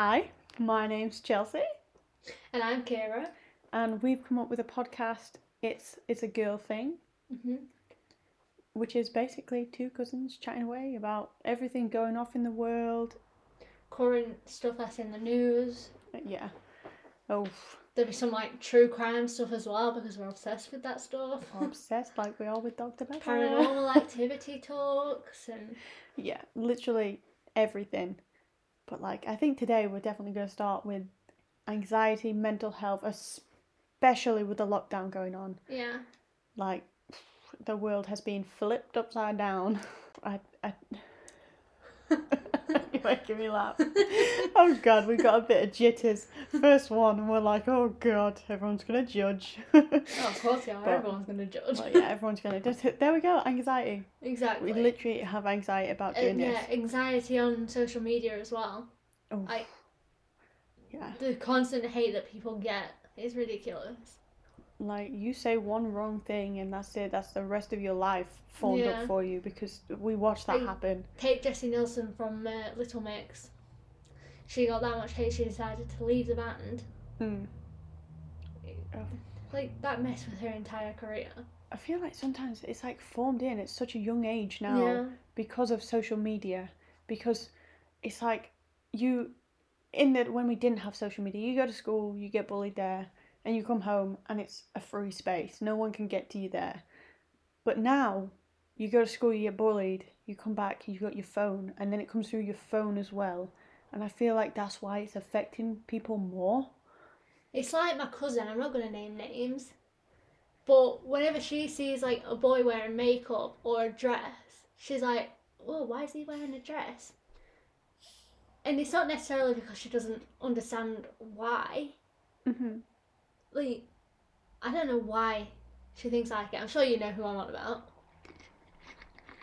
Hi, my name's Chelsea, And I'm Kira. and we've come up with a podcast. It's it's a girl thing, hmm which is basically two cousins chatting away about everything going off in the world. Current stuff that's in the news. Uh, Yeah. Oh, There'll be some like true crime stuff as well because we're obsessed with that stuff. I'm obsessed like we are with Doctor Pepper. Paranormal activity talks and Yeah, literally everything. But like, I think today we're definitely going to start with anxiety, mental health, especially with the lockdown going on. yeah. like the world has been flipped upside down. I, I... You're making me laugh. Oh god, we got a bit of jitters. First one, and we're like, oh god, everyone's gonna judge. Oh, of course, yeah. But- everyone's gonna judge. well, yeah, everyone's gonna just there we go, anxiety. exactly. We literally have anxiety about uh, doing and, yeah, this. anxiety on social media as well. Oh, I- yeah, The constant hate that people get is ridiculous. Like you say one wrong thing, and that's it. That's the rest of your life formed Yeah. up for you because we watched that I- happen. Take Jesy Nelson from uh, Little Mix. She got that much hate she decided to leave the band. Mm. Oh. Like that messed with her entire career. I feel like sometimes it's like formed in at such a young age now. Yeah. because of social media because it's like you in that when we didn't have social media you go to school you get bullied there and you come home and it's a free space no one can get to you there but now you go to school you get bullied you come back you've got your phone and then it comes through your phone as well and i feel like that's why it's affecting people more It's like my cousin, I'm not gonna name names. But whenever she sees like a boy wearing makeup or a dress, she's like, Oh, why is he wearing a dress? And it's not necessarily because she doesn't understand why. mm-hmm. Like I don't know why she thinks like it. I'm sure you know who I'm on about.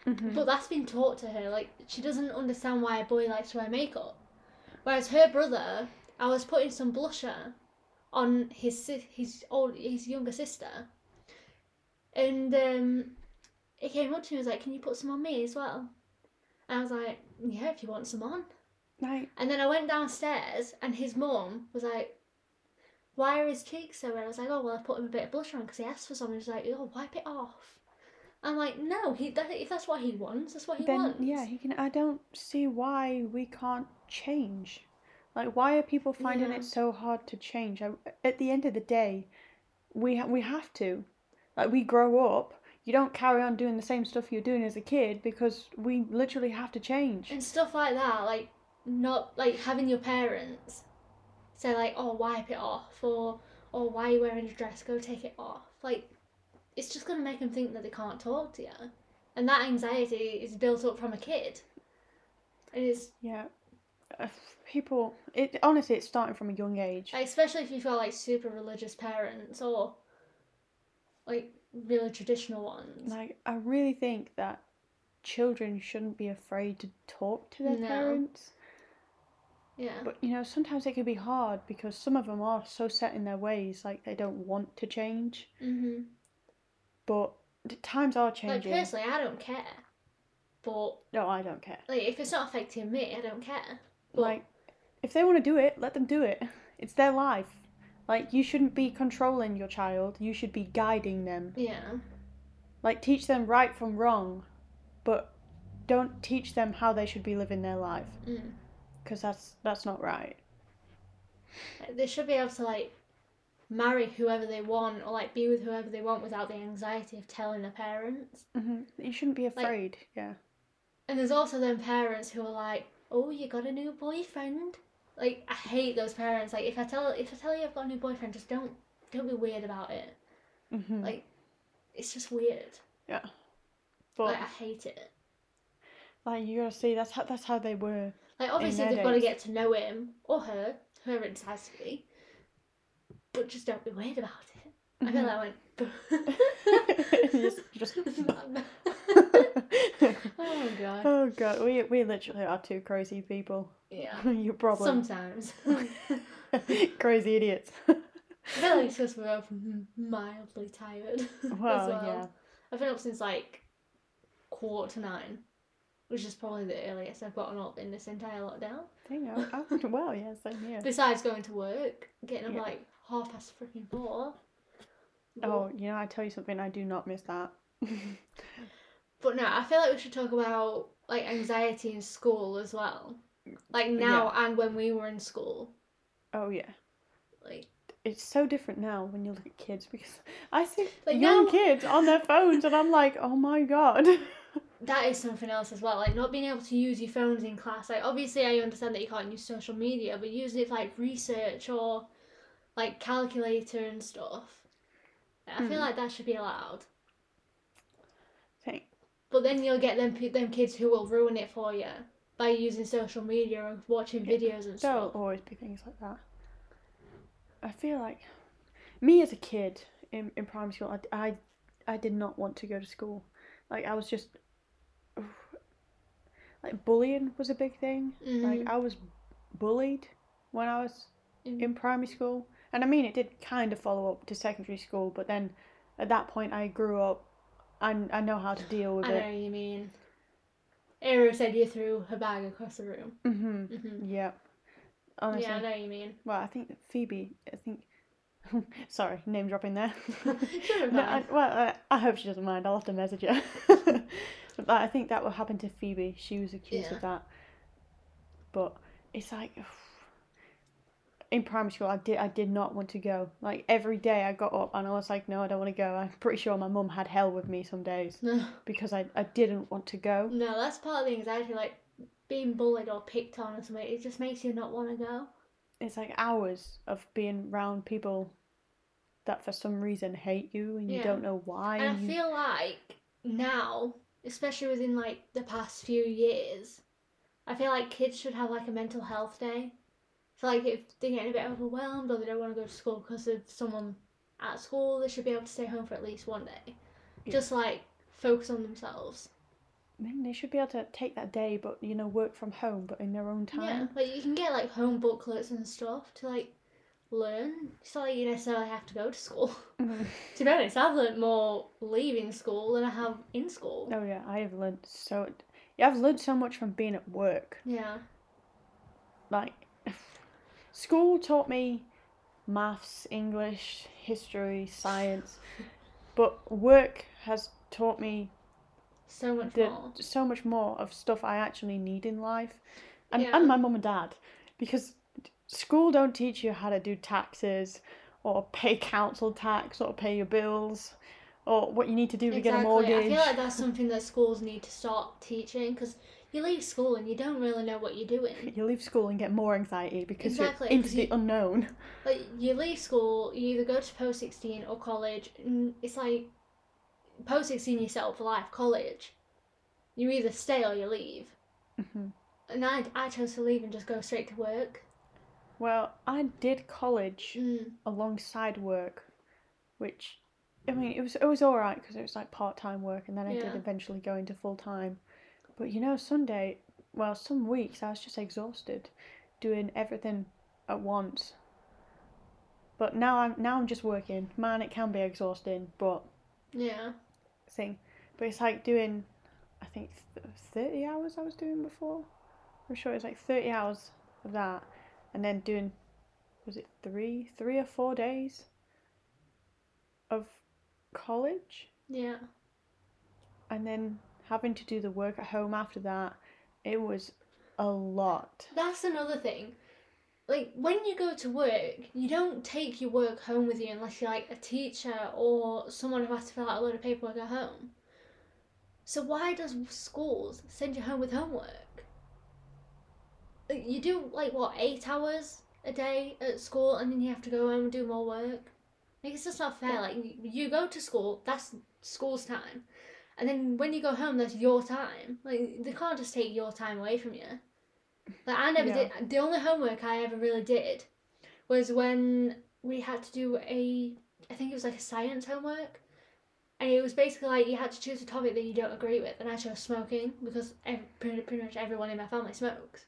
Mm-hmm. But that's been taught to her. Like she doesn't understand why a boy likes to wear makeup. Whereas her brother, I was putting some blusher on his his old his younger sister, and um, he came up to me and was like, "Can you put some on me as well?" And I was like, "Yeah, if you want some on." like And then I went downstairs, and his mom was like, "Why are his cheeks so red?" I was like, "Oh well, I put him a bit of blush on because he asked for something. He's like, "Oh, wipe it off." I'm like, "No, he that, if that's what he wants, that's what he then wants." yeah he can i don't see why we can't change like why are people finding Yeah. it so hard to change I, at the end of the day we ha- we have to like we grow up you don't carry on doing the same stuff you're doing as a kid because we literally have to change and stuff like that like not like having your parents say like oh wipe it off or or why are you wearing a dress? Go take it off. Like it's just going to make them think that they can't talk to you and that anxiety is built up from a kid. And it's yeah. Uh, people it honestly it's starting from a young age. Like, especially if you've got like super religious parents or like really traditional ones. Like i really think that children shouldn't be afraid to talk to their No. parents yeah But you know, sometimes it can be hard because some of them are so set in their ways, like they don't want to change. mm-hmm. But the times are changing. like personally i don't care but no, I don't care. like if it's not affecting me i don't care But- Like, if they want to do it, let them do it. It's their life. Like, you shouldn't be controlling your child. You should be guiding them. yeah Like, teach them right from wrong, but don't teach them how they should be living their life mm. Because that's that's not right. They should be able to like marry whoever they want or like be with whoever they want without the anxiety of telling their parents. hmm You shouldn't be afraid. yeah. And there's also them parents who are like, "Oh, you got a new boyfriend." Like I hate those parents. Like if I tell if I tell you I've got a new boyfriend, just don't don't be weird about it. hmm Like it's just weird. yeah. But like I hate it. like you gotta see, that's how that's how they were. Like obviously they've got to get to know him or her, whoever it decides to be. But just don't be weird about it. I feel mm-hmm. like I went. just, just oh god. oh god, we we literally are two crazy people. Yeah. Your problem, Sometimes. crazy idiots. I feel like it's because we're both mildly tired. as Well, yeah. I've been up since like quarter to nine. Which is probably the earliest I've gotten up in this entire lockdown. Thing, I, I, well, yeah, same here. Besides going to work, getting up Yeah. like half past freaking four. Oh, you know, I tell you something, I do not miss that. But no, I feel like we should talk about like anxiety in school as well. Like now and when we were in school. oh yeah. Like It's so different now when you look at kids because I see Like young now- kids on their phones and I'm like, oh my god. that is something else as well. Like not being able to use your phones in class. Like obviously I understand that you can't use social media, but using it for like research or like calculator and stuff. I feel Hmm. like that should be allowed. Think. But then you'll get them them kids who will ruin it for you by using social media or watching Yeah, videos and stuff. There'll always be things like that. I feel like me as a kid in, in primary school, I, I, I did not want to go to school. Like I was just like bullying was a big thing. Like Mhm. I was bullied when I was Mm. in primary school, and I mean it did kind of follow up to secondary school, but then at that point I grew up and I know how to deal with I know it. what you mean. Era said you threw her bag across the room. Mhm. hmm Yeah. Honestly. Yeah, I know you mean. Well, I think Phoebe. I think. Sorry, name dropping there. No. I, well, I, I hope she doesn't mind. I'll have to message her. But I think that will happen to Phoebe. She was accused Yeah. of that. But it's like in primary school, I did I did not want to go. Like every day, I got up and I was like, no, I don't want to go. I'm pretty sure my mum had hell with me some days No, because I I didn't want to go. no, that's part of the anxiety. Like being bullied or picked on or something. It just makes you not want to go. It's like hours of being around people that for some reason hate you and you don't know why. And I you- feel like now, especially within like the past few years, I feel like kids should have like a mental health day. So like if they're getting a bit overwhelmed or they don't want to go to school because of someone at school, they should be able to stay home for at least one day. Yeah. Just like focus on themselves. I mean, they should be able to take that day, but you know, work from home, but in their own time. Yeah, like you can get like home booklets and stuff to like learn. It's not like you necessarily have to go to school. Mhm. to be honest, I've learned more leaving school than I have in school. Oh yeah, I have learned so. Yeah, I've learned so much from being at work. Yeah. Like, school taught me maths, English, history, science, but work has taught me So much the, more. so much more of stuff I actually need in life, and Yeah. and my mum and dad, because school don't teach you how to do taxes, or pay council tax, or pay your bills, or what you need to do to get a mortgage. I feel like that's something that schools need to start teaching because you leave school and you don't really know what you're doing. You leave school and get more anxiety because Exactly, you're into the you- unknown. Like you leave school, you either go to post sixteen or college. And it's like post sixteen yourself for life. College, you either stay or you leave. Mhm. And I, I chose to leave and just go straight to work. Well, I did college Mm. alongside work, which, I mean, it was it was all right because it was like part time work, and then I did eventually go into full time. But you know, Sunday, well, some weeks I was just exhausted, doing everything at once. But now I'm now I'm just working. Man, it can be exhausting, but Yeah. thing. But it's like doing, I think th- thirty hours I was doing before. I'm sure it was like thirty hours of that, and then doing, was it three, three or four days of college, Yeah. and then having to do the work at home after that. It was a lot. That's another thing. Like when you go to work, you don't take your work home with you unless you're like a teacher or someone who has to fill out a load of paperwork at home. So why does schools send you home with homework? You do like what eight hours a day at school, and then you have to go home and do more work. Like it's just not fair. Like you- go to school, that's school's time, and then when you go home, that's your time. Like they can't just take your time away from you. Like I never Yeah. did. The only homework I ever really did was when we had to do a. I think it was like a science homework, and it was basically like you had to choose a topic that you don't agree with, and I chose smoking because ev pretty, pretty much everyone in my family smokes.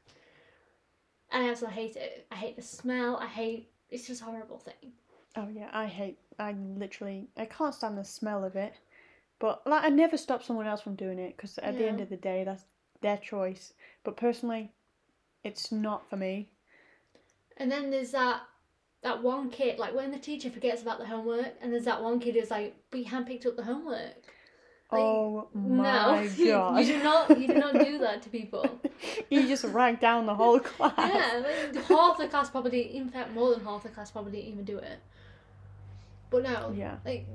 And I also hate it. I hate the smell. I hate. It's just a horrible thing. Oh yeah, I hate. I literally, I can't stand the smell of it. But like, I never stop someone else from doing it because at the end of the day, that's their choice. But personally, it's not for me. And then there's that that one kid, like when the teacher forgets about the homework, and there's that one kid who's like, "We handpicked up the homework." Like, oh no, my you, god! you do not you do not do that to people. you just rank down the whole class. yeah, like, half the class probably, in fact, more than half the class probably didn't even do it. But no, Yeah. like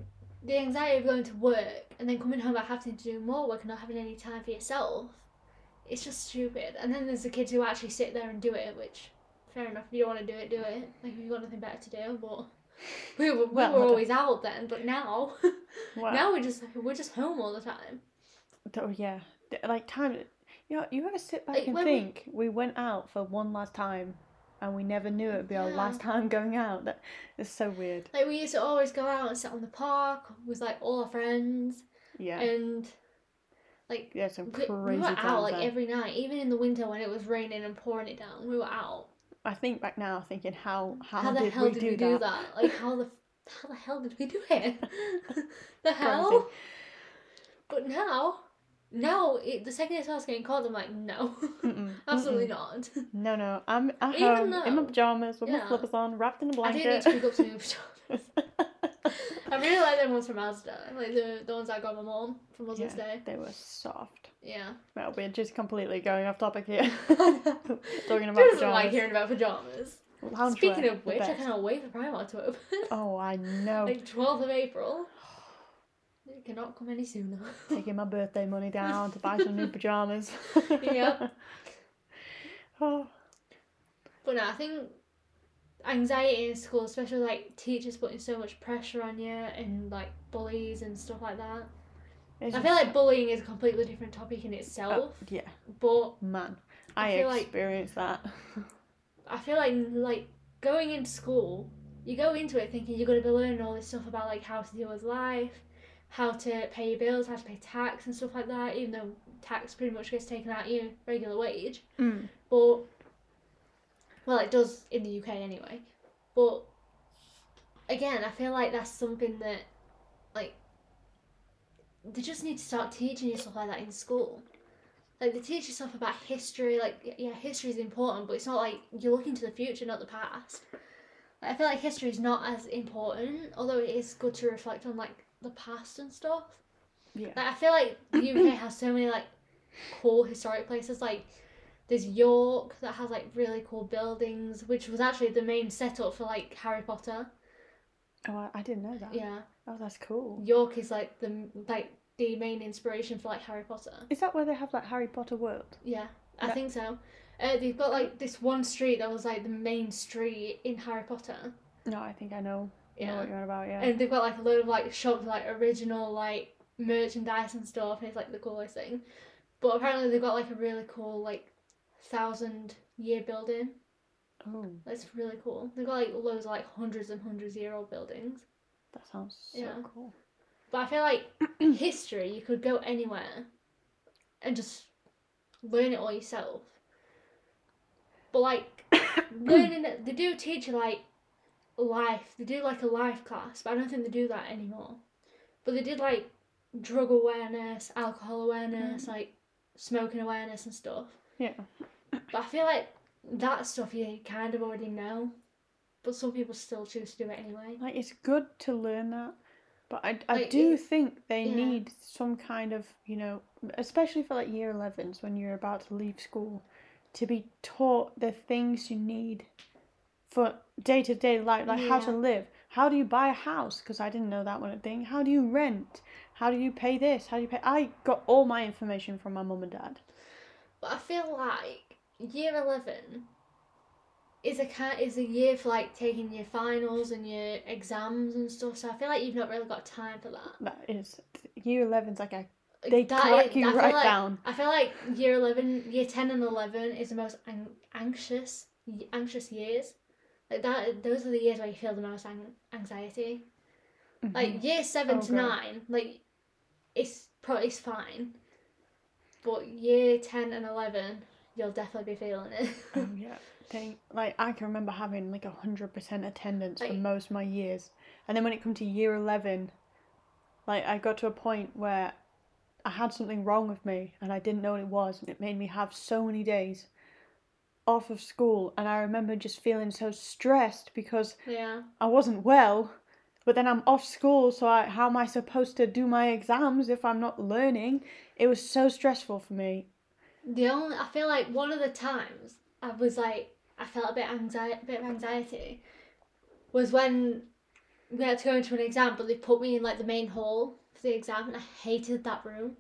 the anxiety of going to work and then coming home and having to do more work and not having any time for yourself, it's just stupid. And then there's the kids who actually sit there and do it, which fair enough. If you don't want to do it, do it. Like if you've got nothing better to do, but. We were, we Well, were always out then, but now Well, now we're just we're just home all the time. Oh yeah, like time. You know, you ever sit back Like, and when we- think we... went out for one last time, and we never knew it would be our last time going out. That is so weird. Like we used to always go out and sit on the park with like all our friends Yeah, and like yeah, some crazy we were out like then. every night, even in the winter when it was raining and pouring it down. We were out. I think back now, thinking how how, How, the did, hell we, did do we do that? Like how the how the hell did we do it? the hell? But now, now it, the second I starts getting cold, I'm like, no, Mm-mm, absolutely mm-mm. not. No, no, I'm at Even home in my pajamas with my slippers on, wrapped in a I do need blanket. to pick up some new pajamas. I really like them ones from Asda, like the the ones I got my mom for Mother's Yeah. Day. they were soft. Yeah. Well, we're just completely going off topic here. Talking about Who like hearing about pajamas? Loungewear, Speaking of which, I cannot wait for Primark to open. Oh, I know. like 12th of April. It cannot come any sooner. Taking my birthday money down to buy some new pajamas. Yep. oh, But no, I think anxiety in school, especially like teachers putting so much pressure on you and like bullies and stuff like that. It's I feel just- like bullying is a completely different topic in oh, itself, yeah, but man, I I, feel like- experienced that. I feel like like going into school, you go into it thinking you're going to be learning all this stuff about like how to deal with life, how to pay your bills, how to pay tax and stuff like that. Even though tax pretty much gets taken out of your regular wage, Mm. but well, it does in the UK anyway. But again, I feel like that's something that like they just need to start teaching you stuff like that in school. Like they teach you stuff about history. Like yeah, history is important, but it's not like you're looking to the future, not the past. Like, I feel like history is not as important, although it is good to reflect on like the past and stuff. Yeah. Like I feel like the UK has so many like cool historic places. Like there's York that has like really cool buildings, which was actually the main setup for like Harry Potter. Oh, I, I didn't know that. Yeah, Oh, that's cool. York is like the like the main inspiration for like Harry Potter. Is that where they have like Harry Potter world? Yeah, I think so. Uh, they've got like this one street that was like the main street in Harry Potter. No, I think I know. know Yeah. what you're on about. Yeah. And they've got like a load of like shops like original like merchandise and stuff, and it's like the coolest thing. But apparently they've got like a really cool like thousand year building. Oh, That's really cool. They've got like loads of like hundreds and hundreds year old buildings. that sounds so Yeah. cool. But I feel like history, you could go anywhere and just learn it all yourself. But like learning it, they do teach you like life. They do like a life class, but I don't think they do that anymore. But they did like drug awareness, alcohol awareness, mm. like smoking awareness and stuff. Yeah. But I feel like that stuff you kind of already know, but some people still choose to do it anyway. Like it's good to learn that, but I, I Like, do it- think they yeah. need some kind of you know, especially for like year 11s when you're about to leave school, to be taught the things you need for day to day life, like how to live. How do you buy a house? Because I didn't know that one thing. How do you rent? How do you pay this? How do you pay? I got all my information from my mum and dad. But I feel like year eleven is a kind is a year for like taking your finals and your exams and stuff. So I feel like you've not really got time for that. That is year 11's like a they that crack is- you I right like- down. I feel like year eleven, year ten, and eleven is the most an- anxious anxious years. Like that, those are the years where you feel the most ang- anxiety. Mhm. Like year seven Oh, to God. nine, like it's probably it's fine. But year ten and eleven, you'll definitely be feeling it. Oh yeah, thing like I can remember having like a hundred percent attendance for most of my years, and then when it come to year eleven, like I got to a point where I had something wrong with me and I didn't know what it was, and it made me have so many days off of school. And I remember just feeling so stressed because Yeah. I wasn't well. But then I'm off school, so I, how am I supposed to do my exams if I'm not learning? It was so stressful for me. The only I feel like one of the times I was like I felt a bit anxiety, a bit of anxiety, was when we had to go into an exam, but they put me in like the main hall for the exam, and I hated that room.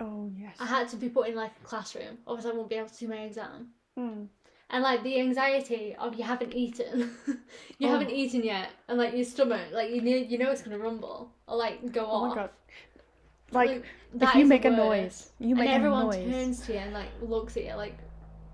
Oh yes. I had to be put in like a classroom, otherwise I won't be able to do my exam. Mm. And like the anxiety of you haven't eaten, you Oh. haven't eaten yet, and like your stomach, like you know, you know it's gonna rumble or like go Oh off. my god. Like if you make a noise, you make and a everyone noise. turns to you and like looks at you like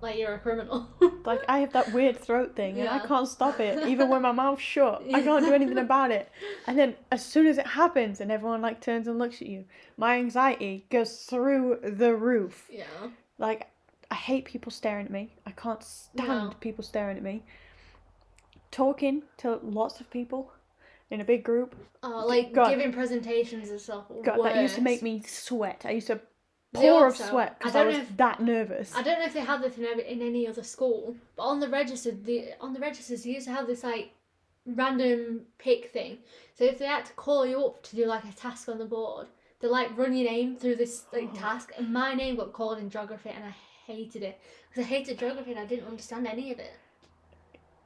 like you're a criminal. Like I have that weird throat thing, and I can't stop it. Even when my mouth's shut, I can't do anything about it. And then as soon as it happens, and everyone like turns and looks at you, my anxiety goes through the roof. yeah. Like I hate people staring at me. I can't stand No. people staring at me. Talking to lots of people in a big group. Oh, like God. giving presentations and stuff. God, that used to make me sweat. I used to pour of sweat because I, don't was if- that nervous. I don't know if they have this in, every, in any other school, but on the register, the on the registers, they used to have this like random pick thing. So if they had to call you up to do like a task on the board, they like run your name through this like Oh. task, and my name got called in geography, and I hated it because I hated geography and I didn't understand any of it.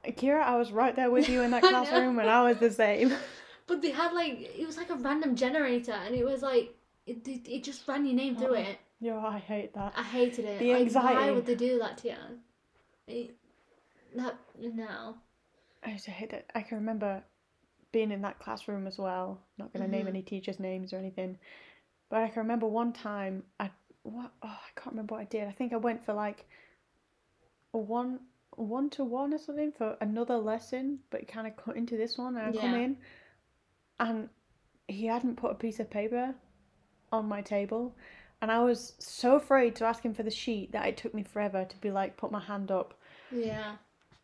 Kira, I was right there with you in that I know. classroom, and I was the same. But they had like it was like a random generator, and it was like it, it, it just ran your name through Oh. it. Yo, I hate that. I hated it. The Like, Why would they do that to you? It, that no. I used to hate it. I can remember being in that classroom as well. Not going to name Mhm. any teachers' names or anything, but I can remember one time I what oh I can't remember what I did. I think I went for like a one one to one or something for another lesson, but it kind of cut into this one, and I come Yeah. in, and he hadn't put a piece of paper on my table. And I was so afraid to ask him for the sheet that it took me forever to be like, put my hand up Yeah.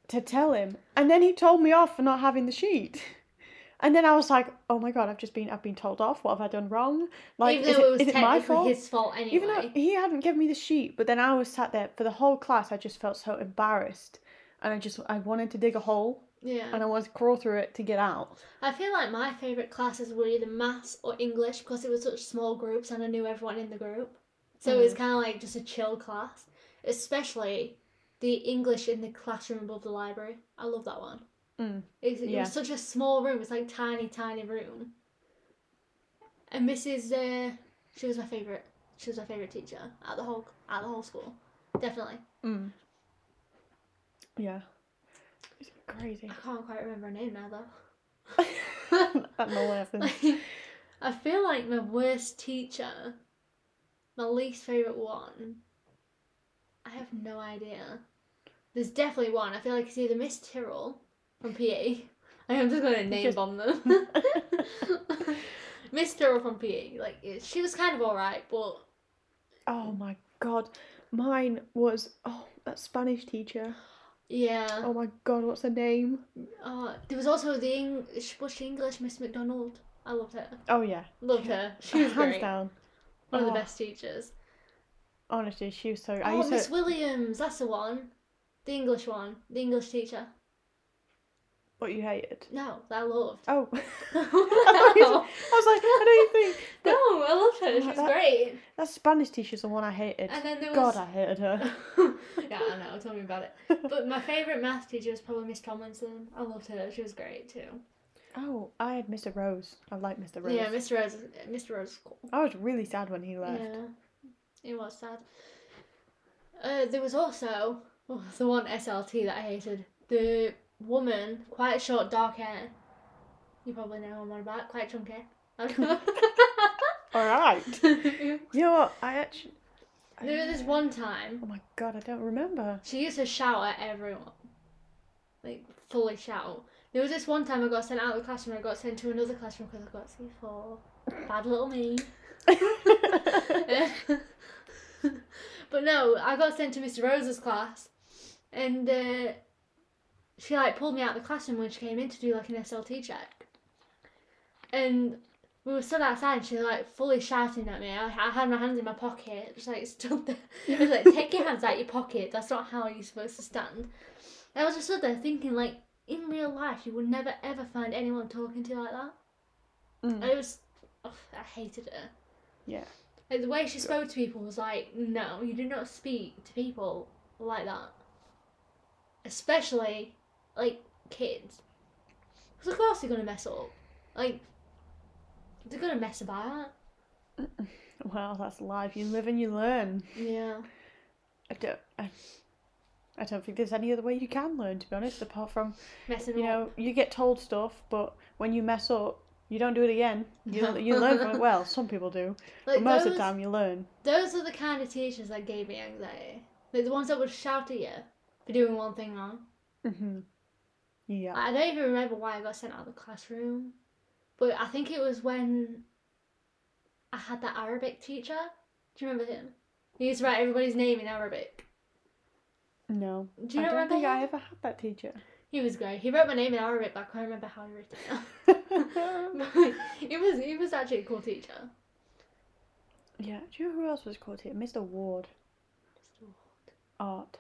to tell him. And then he told me off for not having the sheet. And then I was like, oh my god, I've just been I've been told off. What have I done wrong? Like Even is though it, it was is it my technically fault? his fault anyway. Even though he hadn't given me the sheet, but then I was sat there for the whole class. I just felt so embarrassed, and I just I wanted to dig a hole yeah. and I wanted to crawl through it to get out. I feel like my favourite classes were either maths or English because it was such small groups and I knew everyone in the group. So it was Mm. kind of like just a chill class. Especially the English in the classroom above the library. I love that one. Mm. It, it Yeah. was such a small room. It's like tiny, tiny room. And Mrs. Uh, she was my favourite. She was my favourite teacher at the whole at the whole school. Definitely. Mm. Yeah, it's crazy. I can't quite remember her name now though. that lesson. I feel like my worst teacher, my least favourite one, I have no idea. There's definitely one. I feel like it's either Miss Tyrrell from PE. I am just going to name Just- bomb them. Miss Tyrrell from PE. Like, she was kind of alright, but Oh my god, mine was oh that Spanish teacher. Yeah. Oh my god, what's her name? Uh, there was also the English, was she English Miss McDonald? I loved her. Oh yeah, Loved her. She was hands great. down. One of the Oh. best teachers. Honestly, she was so. I Oh, used Miss to. Williams, that's the one. The English one. The English teacher. What you hated? No, that I loved. Oh, I, you I was like, I don't think No, I loved her. She was that- great. that Spanish teacher's the one I hated. And then there was. God, I hated her. yeah, I know. Tell me about it. But my favourite math teacher was probably Miss Tomlinson. I loved her. She was great too. Oh, I had Mr. Rose. I like Mr. Rose. Yeah, Mr. Rose. Mr. Rose was cool. I was really sad when he left. Yeah, it was sad. Uh, there was also oh, the one SLT that I hated. The woman, quite short, dark hair. You probably know I'm on about. Quite chunky. All right. You know what? I actually. There was this one time Oh my god, I don't remember. she used to shout at everyone, like fully shout. There was this one time I got sent out of the classroom. I got sent to another classroom because I got C four. Bad little me. but no, I got sent to Mr. Rose's class, and uh, she like pulled me out of the classroom when she came in to do like an SLT check. And we were stood outside and she was like fully shouting at me. I, I had my hands in my pocket, just like stood there. It was like, take your hands out of your pocket. That's not how you're supposed to stand. And I was just stood there thinking, like, in real life, you would never ever find anyone talking to you like that. Mm. it was, ugh, I hated her. Yeah. Like the way she spoke to people was like, no, you do not speak to people like that. Especially, like, kids. Because of course they're going to mess up. Like, they're going to mess about. Well, that's life. You live and you learn. Yeah. I don't. I, I don't think there's any other way you can learn, to be honest, apart from Messing you up. know you get told stuff, but when you mess up, you don't do it again. You you learn from it. Well, some people do, like, but most those, of the time you learn. those are the kind of teachers that gave me anxiety. Like the ones that would shout at you for doing one thing wrong. hmm Yeah. I don't even remember why I got sent out of the classroom, but I think it was when I had that Arabic teacher. Do you remember him? He used to write everybody's name in Arabic. No. Do you I don't remember think him? I ever had that teacher. He was great. He wrote my name in Arabic, but I can't remember how he wrote it now. he was he was actually a cool teacher. yeah. Do you know who else was called here? Mr. Ward. Art.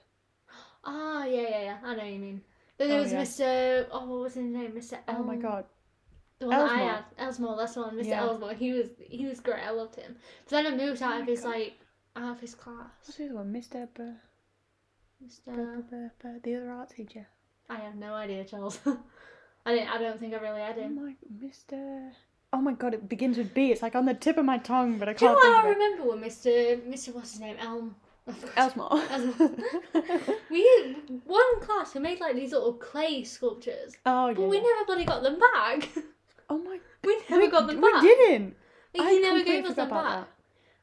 Ah, yeah, yeah, yeah. I know what you mean. Then there Oh, was yeah. Mr. Oh, what was his name? Mr. Oh my god. The one that I Elsmore. had, Elsmore, that's the one, Mr. Yeah. Elsmore. He was he was great. I loved him. But then I moved Oh out of his God. like out of his class. What's the other one? Mr. B- Mr. B- B- the other art teacher. I have no idea, Charles. I didn't. I don't think I really had Oh him. my, Mr. Oh my god, it begins with B. It's like on the tip of my tongue, but I Do you know can't what I think of it. remember when Mr. Mr. What's his name? Elm. Elsmore. we one class we made like these little clay sculptures, oh yeah. but we never bloody got them back. Oh my. we never we, got them we back. didn't. Like, I he never gave us them back.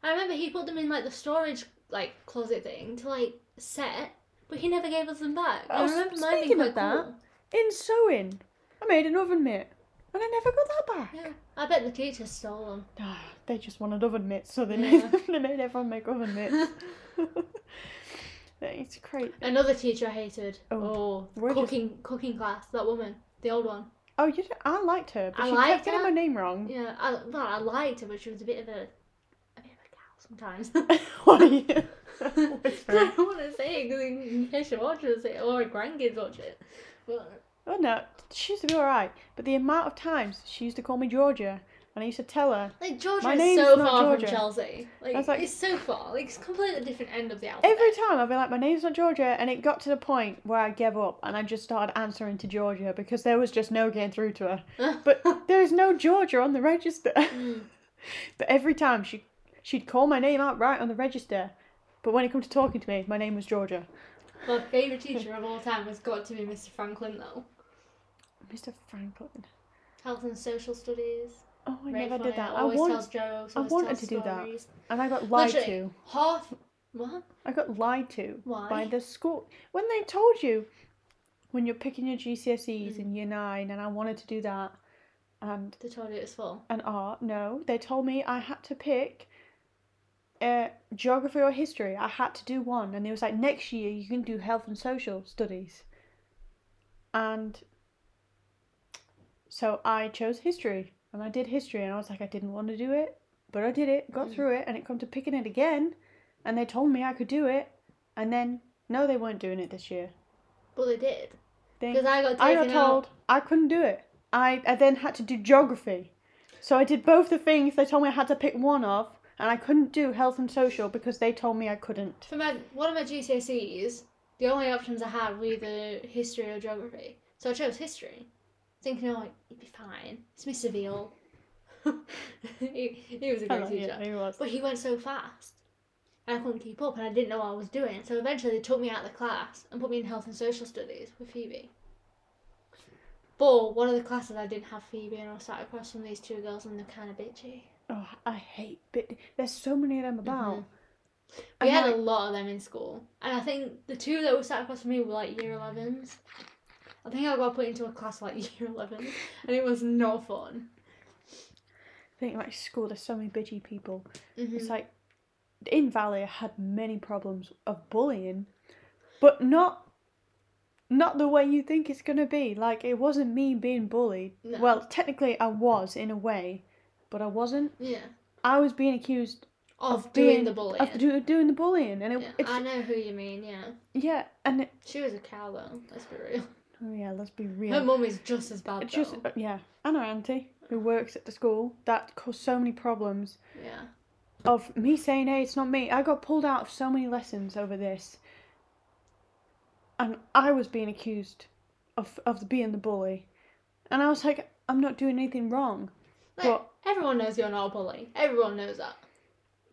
I remember he put them in like the storage like closet thing to like set, but he never gave us them back. I Oh, remember mine being quite of that, cool. In sewing, I made an oven mitt, and I never got that back. Yeah, I bet the teachers stole them. They just wanted oven mitts, so they Yeah. made they made everyone make oven mitts. it's great. Another teacher I hated. Oh, Oh, we're just- cooking cooking class. That woman, the old one. Oh, you? Did, I liked her, but I she liked kept getting her. my name wrong. Yeah, I, well, I liked her, but she was a bit of a, a bit of a cow sometimes. Why are you I don't want to say it because in case she watches it or her grandkids watch it. But Oh no, she used to be alright, but the amount of times she used to call me Georgia, and I used to tell her like Georgia My is so not far Georgia. from Chelsea. Like, I was like- it's so far. Like it's completely different end of the alphabet. every time I'd be like, my name's not Georgia, and it got to the point where I gave up and I just started answering to Georgia because there was just no getting through to her. But there's no Georgia on the register. Mm. But every time she she'd call my name out right on the register, but when it comes to talking to me, my name was Georgia. my favourite teacher of all time has got to be Mr. Franklin though. Mr. Franklin. Health and social studies. Oh, I Very never funny. did that. I want, jokes. I wanted to do that. and I got lied Literally, to. Half. What? I got lied to Why? by the school when they told you when you're picking your GCSEs Mm. in year nine, and I wanted to do that, and They told you it was full. And art. No, they told me I had to pick. Uh, geography or history. I had to do one, and it was like next year you can do health and social studies. And so I chose history, and I did history, and I was like, I didn't want to do it, but I did it, got Mm. through it, and it come to picking it again, and they told me I could do it, and then no, they weren't doing it this year. But they did. Because I got I got told out. I couldn't do it. I, I then had to do geography. So I did both the things they told me I had to pick one of, and I couldn't do health and social because they told me I couldn't. For my one of my GCSEs, the only options I had were either history or geography. So I chose history, thinking, oh, it'd be fine. It's Mr. Veal. he, he was a great teacher. he was. But he went so fast. I couldn't keep up and I didn't know what I was doing. So eventually they took me out of the class and put me in health and social studies with Phoebe. But one of the classes I didn't have Phoebe and I sat across from these two girls and they're kind of bitchy. Oh, I hate bit. There's so many of them about. Mhm. We And, had like- a lot of them in school. And I think the two that were sat across from me were like year 11s. I think I got put into a class like year 11 and it was no fun. I think like school, there's so many bitchy people. Mhm. It's like in Valley, I had many problems of bullying, but not not the way you think it's gonna be. Like it wasn't me being bullied. No. Well, technically I was in a way, but I wasn't. Yeah. I was being accused Of, of doing being the bullying. of do, doing the bullying, and it, yeah. I know who you mean. Yeah. yeah, and it, She was a cow though. Let's be real. Oh yeah, let's be Her real. mum is just as bad. It's just though. uh, yeah, and our auntie who works at the school that caused so many problems Yeah. of me saying, "Hey, it's not me." I got pulled out of so many lessons over this, and I was being accused of of being the bully, and I was like, "I'm not doing anything wrong." Like, But- everyone knows you're not a bully. Everyone knows that.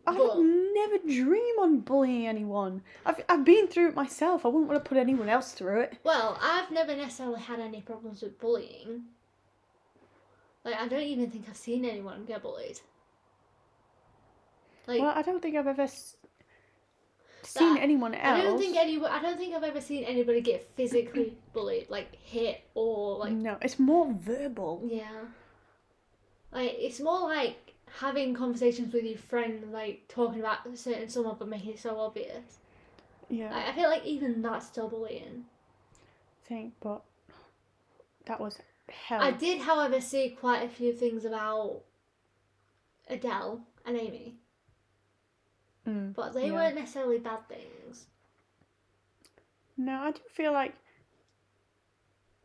I But- would never dream on bullying anyone. I've I've been through it myself. I wouldn't want to put anyone else through it. Well, I've never necessarily had any problems with bullying. Like, I don't even think I've seen anyone get bullied. Like, well, I don't think I've ever s- seen That- anyone else. I don't think any. I don't think I've ever seen anybody get physically bullied, like hit or like no, it's more verbal. yeah. Like it's more like having conversations with your friend, like talking about certain someone but making it so obvious. Yeah, Like, I feel like even that's still bullying. I think, but that was hell. I did, however, see quite a few things about Adele and Amy, Mm. but they Yeah. weren't necessarily bad things. No, I do feel like,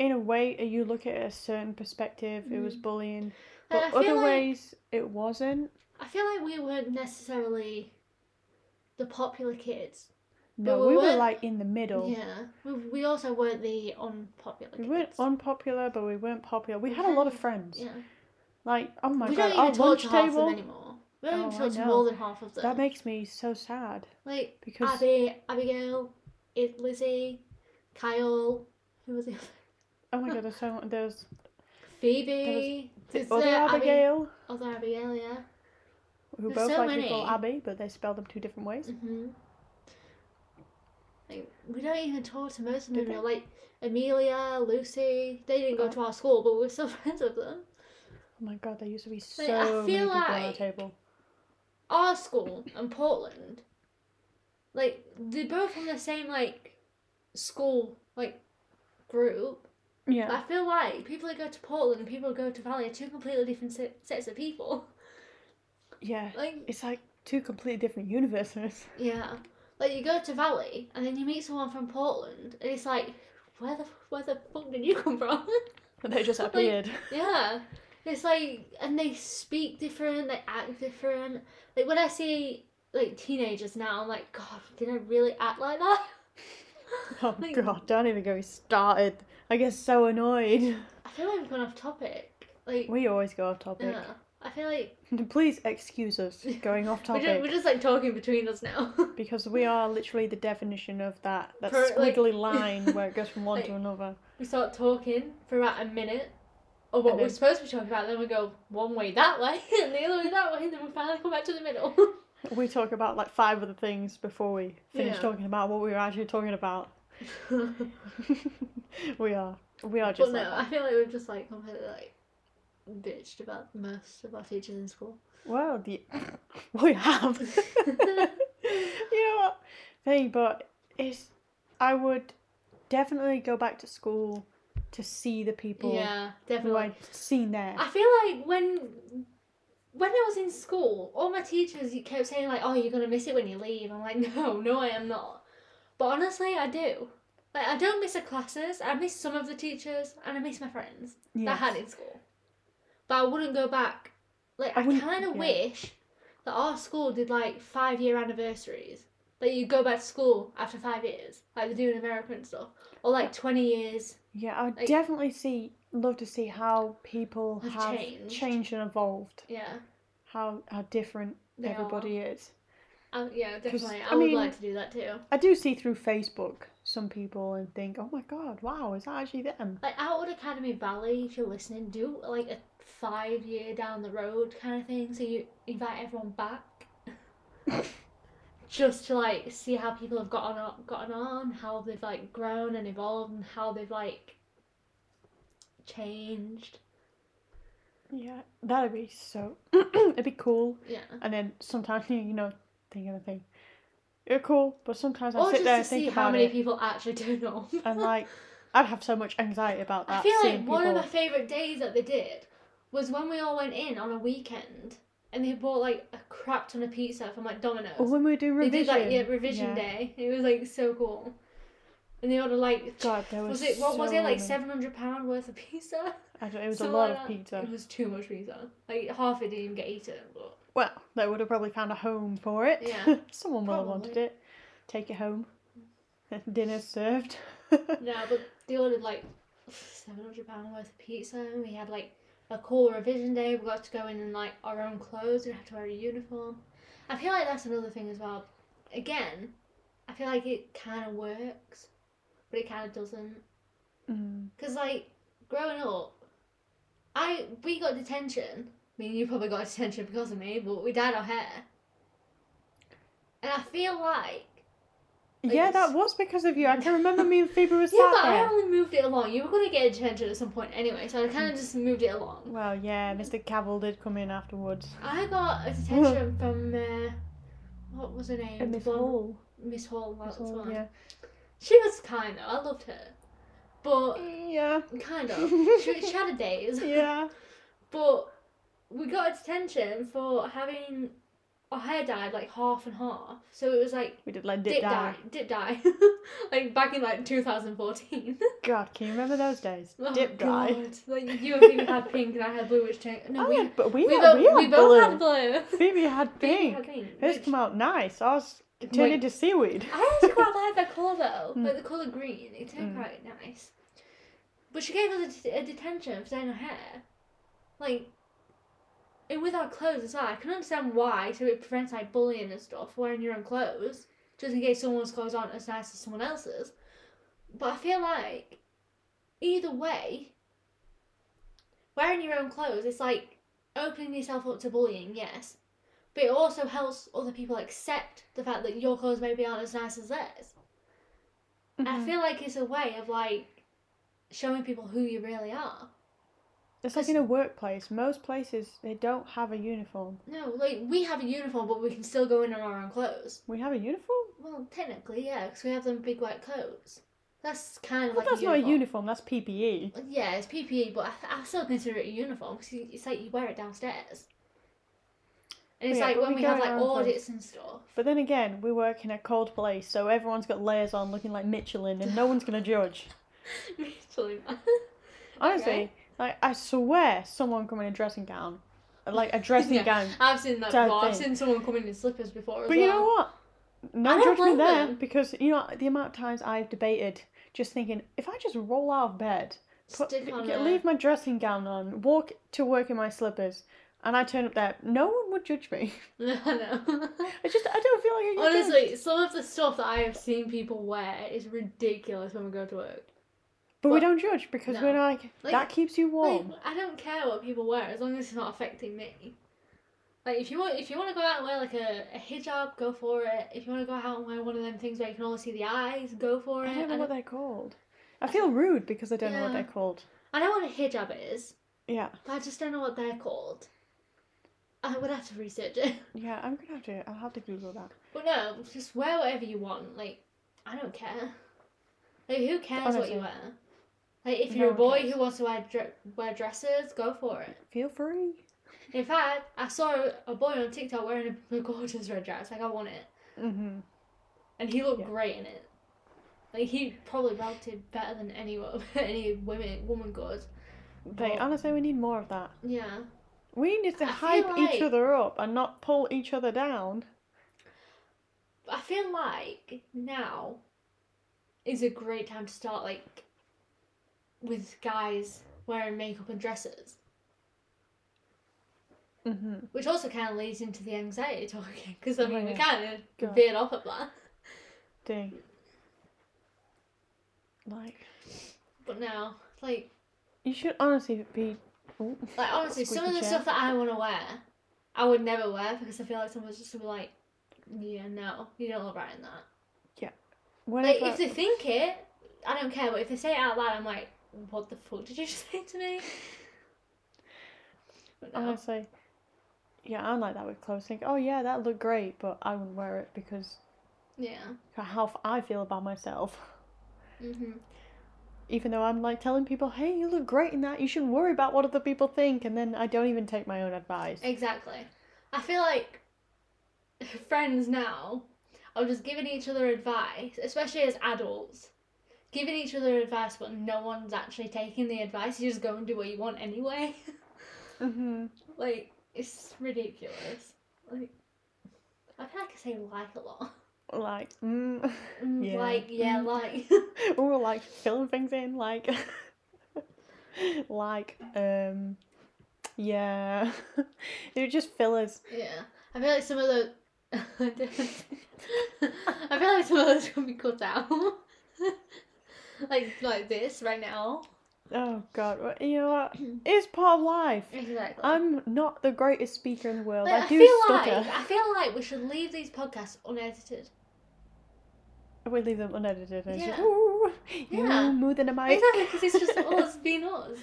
in a way, you look at it a certain perspective, it was Mm. bullying, but feel other like ways it wasn't. I feel like we weren't necessarily the popular kids. No, we we were like in the middle. Yeah, we, we also weren't the unpopular We weren't unpopular, but we weren't popular. We We had a lot of friends. Yeah, Like, oh my we god, our lunch to half of table. them anymore. We don't Oh, even I talk to know. more than half of them. That makes me so sad like because Abby, Abigail, it, Lizzie, Kyle, who was the other? Oh my god, there's so there's Phoebe, the there's, other uh, Abby- Abigail other Abigail, yeah. who there's both so like to be called. Abby, but they spell them two different ways. hmm Like, we don't even talk to most of them. Like Amelia, Lucy, they didn't go Oh. to our school, but we're still friends with them. Oh my god, there used to be so Like, I many feel people on our table. Our school and Portland, like they're both from the same like school like group. Yeah, But I feel like people that go to Portland and people that go to Valley are two completely different se- sets of people. yeah. Like It's like two completely different universes. yeah, like you go to Valley and then you meet someone from Portland and it's like, where the where the fuck did you come from? They just appeared. Yeah. It's like, and they speak different, they act different. Like when I see like teenagers now, I'm like, God, did I really act like that? oh like- god, don't even get me started. I get so annoyed. I feel like we've gone off topic. Like, We always go off topic. yeah, I feel like Please excuse us going off we're topic just, we're just like talking between us now. because we are literally the definition of that that For, like- squiggly line where it goes from one to another. we start talking for about a minute of what And we're then- supposed to be talking about, then we go one way that way and the other way that way, and then we finally come back to the middle. We talk about like five other things before we finish Yeah. talking about what we were actually talking about. we are. We are just no, like I that. feel like we've just like completely like bitched about most of our teachers in school. Well, the we have. you know what? Thing, but it's. I would definitely go back to school to see the people yeah, definitely. who. I'd seen there. I feel like when when I was in school, all my teachers kept saying like, "Oh, you're gonna miss it when you leave." I'm like, "No, no, I am not." But honestly, I do. Like, I don't miss the classes. I miss some of the teachers, and I miss my friends that I had in school. But I wouldn't go back. Like, I I, kind of yeah. wish that our school did like five year anniversaries. That you go back to school after five years, like they do in America and stuff, or like twenty years. Yeah, I would Like- definitely see love to see how people Have have, changed. changed and evolved. Yeah, How how different they everybody is. Um, yeah, definitely. I, I would mean- like to do that too. I do see through Facebook some people and think, oh my god, wow, is that actually them? Like Outwood Academy Valley, if you're listening, do like a five year down the road kind of thing. So you invite everyone back, just to like see how people have gotten on, gotten on, how they've like grown and evolved, and how they've like changed. Yeah, that'd be so. it'd be cool. Yeah. And then sometimes you know think of the thing. You're cool, but sometimes I Or sit there and think see how many it, people actually turn up. and like I'd have so much anxiety about that. I feel like one of my favourite days that they did was when we all went in on a weekend and they bought like a crap ton of pizza from like Domino's. Or when we were doing they revision. did like yeah revision Yeah. day. It was like so cool. And they ordered like God, there was. was it what was it like seven hundred pound worth of pizza? I don't, it was a lot like of that. pizza. It was too much pizza. Like half it didn't even get eaten. But Well, they would have probably found a home for it. Yeah, Someone will have wanted it. Take it home. Dinner served. no, but they ordered like seven hundred pound worth of pizza. And we had like a cool revision day. We got to go in in like our own clothes. We didn't have to wear a uniform. I feel like that's another thing as well. Again, I feel like it kind of works, but it kind of doesn't. Mm. Cause like growing up, I we got detention. I mean, you probably got detention because of me, but we dyed our hair. And I feel like Yeah, that was because of you. I can remember me and Phoebe was yeah, sat but I only moved it along. You were gonna get detention at some point anyway, so I kind of just moved it along. Well, yeah, Mr. Cavill did come in afterwards. I got a detention from uh, what was her name? Miss blonde- Hall. Miss Hall. That Miss was Hall, one. yeah. She was kind though. I loved her, but Yeah. kind of. she, she had a days. Yeah. But we got a detention for having our hair dyed like half and half. So it was like We did like dip, dip, dye, dye. dip dye, like back in like 2014. God, can you remember those days? Oh, dip dye. God. Like you and Phoebe had pink and I had blue, which changed. No, oh, we, yeah, but we, we, had, both, we had we both blue. had blue. Phoebe had Phoebe pink. had pink. Hers which- come out nice. I was turned into seaweed. I actually quite like that colour though, Mm. like the colour green. It turned Mm. quite nice. But she gave us a, detention for dyeing her hair, like, and with our clothes as well. I can understand why, so it prevents like bullying and stuff. Wearing your own clothes, just in case someone's clothes aren't as nice as someone else's. But I feel like, either way, wearing your own clothes, it's like opening yourself up to bullying, yes. But it also helps other people accept the fact that your clothes maybe aren't as nice as theirs. I Mhm. feel like it's a way of like showing people who you really are. It's like in a workplace. Most places they don't have a uniform. No, like we have a uniform, but we can still go in in our own clothes. We have a uniform. Well, technically, yeah, because we have them big white coats. That's kind of Well, like that's a not a uniform. That's. PPE. Yeah, it's PPE, but I, I still consider it a uniform because it's like you wear it downstairs. And it's Yeah, like when we have like our own clothes. audits and stuff. But then again, we work in a cold place, so everyone's got layers on, looking like Michelin, and no one's gonna judge. Literally. Honestly, Okay. Like I swear, someone come in a dressing gown, like a dressing Yeah. gown. I've seen that before. I've seen someone come in in slippers before But well. you know what? No judgment there, them. because you know the amount of times I've debated, just thinking if I just roll out of bed, put, Stick on get- a- leave my dressing gown on, walk to work in my slippers, and I turn up there, no one would judge me. I know. I just I don't feel like I get judged. Honestly, some of the stuff that I have seen people wear is ridiculous when we go to work. But we don't judge because No. we're like, Like- that keeps you warm. Like, I don't care what people wear as long as it's not affecting me. Like if you want, if you want to go out and wear like a, a hijab, go for it. If you want to go out and wear one of them things where you can only see the eyes, go for it. I don't know I what they're called. I feel rude because I don't know what they're called. I know what a hijab is, Yeah, but I just don't know what they're called. I would have to research it. yeah, I'm gonna have to. I'll have to Google that. But no, just wear whatever you want. Like, I don't care. Like, who cares what you wear? Like, if you're a boy cares. who wants to wear dre- wear dresses, go for it. Feel free. In fact, I saw a boy on TikTok wearing a gorgeous red dress. Like, I want it, hmm and he looked Yeah. great in it. Like, he probably belted better than any any women woman could. But Well- honestly, we need more of that. Yeah. We need to I hype each other up and not pull each other down. I feel like now is a great time to start like with guys wearing makeup and dresses, hmm which also kind of leads into the anxiety talking because I Oh, mean we yeah. kind Go of veered off of that. Dang. Like, But now, like, you should honestly be. Like honestly, some of the chair. stuff that I want to wear, I would never wear because I feel like someone's just gonna be like, yeah, no, you don't look right in that. Yeah. Like Whenever, if they think it, I don't care. But if they say it out loud, I'm like, what the fuck did you just say to me? No. honestly, yeah, I'm like that with clothes. Think, oh yeah, that looked great, but I wouldn't wear it because Yeah. how I feel about myself. Mhm. even though I'm like telling people, hey, you look great in that, you shouldn't worry about what other people think, and then I don't even take my own advice. Exactly. I feel like friends now are just giving each other advice, especially as adults, giving each other advice, but no one's actually taking the advice. You just go and do what you want anyway. hmm like, it's ridiculous. Like, I feel like I say like a lot. Like, mm, Mm, Yeah. Like, yeah, Mm. like. or like filling things in, like, like, um, yeah, they're just fillers. Yeah, I feel like some of the. I feel like some of those could be cut out. like like this right now. Oh God, well, you know what? It's part of life. Exactly. I'm not the greatest speaker in the world. Like, I I do feel stutter. like I feel like we should leave these podcasts unedited. We leave them unedited. And it's just, Yeah. "Ooh, Yeah. moving the mic. Exactly, because it's just us being us.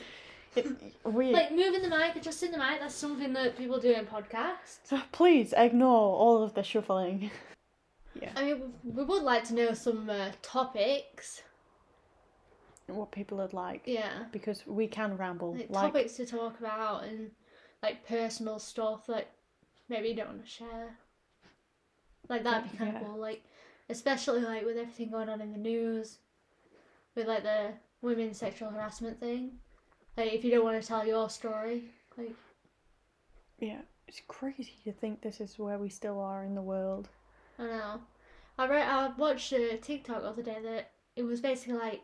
It, we Like moving the mic, adjusting the mic. That's something that people do in podcasts. please ignore all of the shuffling. Yeah. I mean, we- we would like to know some uh, topics. What people would like Yeah. because we can ramble. like, Like, topics to talk about and like personal stuff that maybe you don't want to share. Like that'd be kind Yeah. of cool. Like especially like with everything going on in the news, with like the women's sexual harassment thing. Like if you don't want to tell your story, like yeah, it's crazy to think this is where we still are in the world. I know. I read I watched a TikTok the other day that it was basically like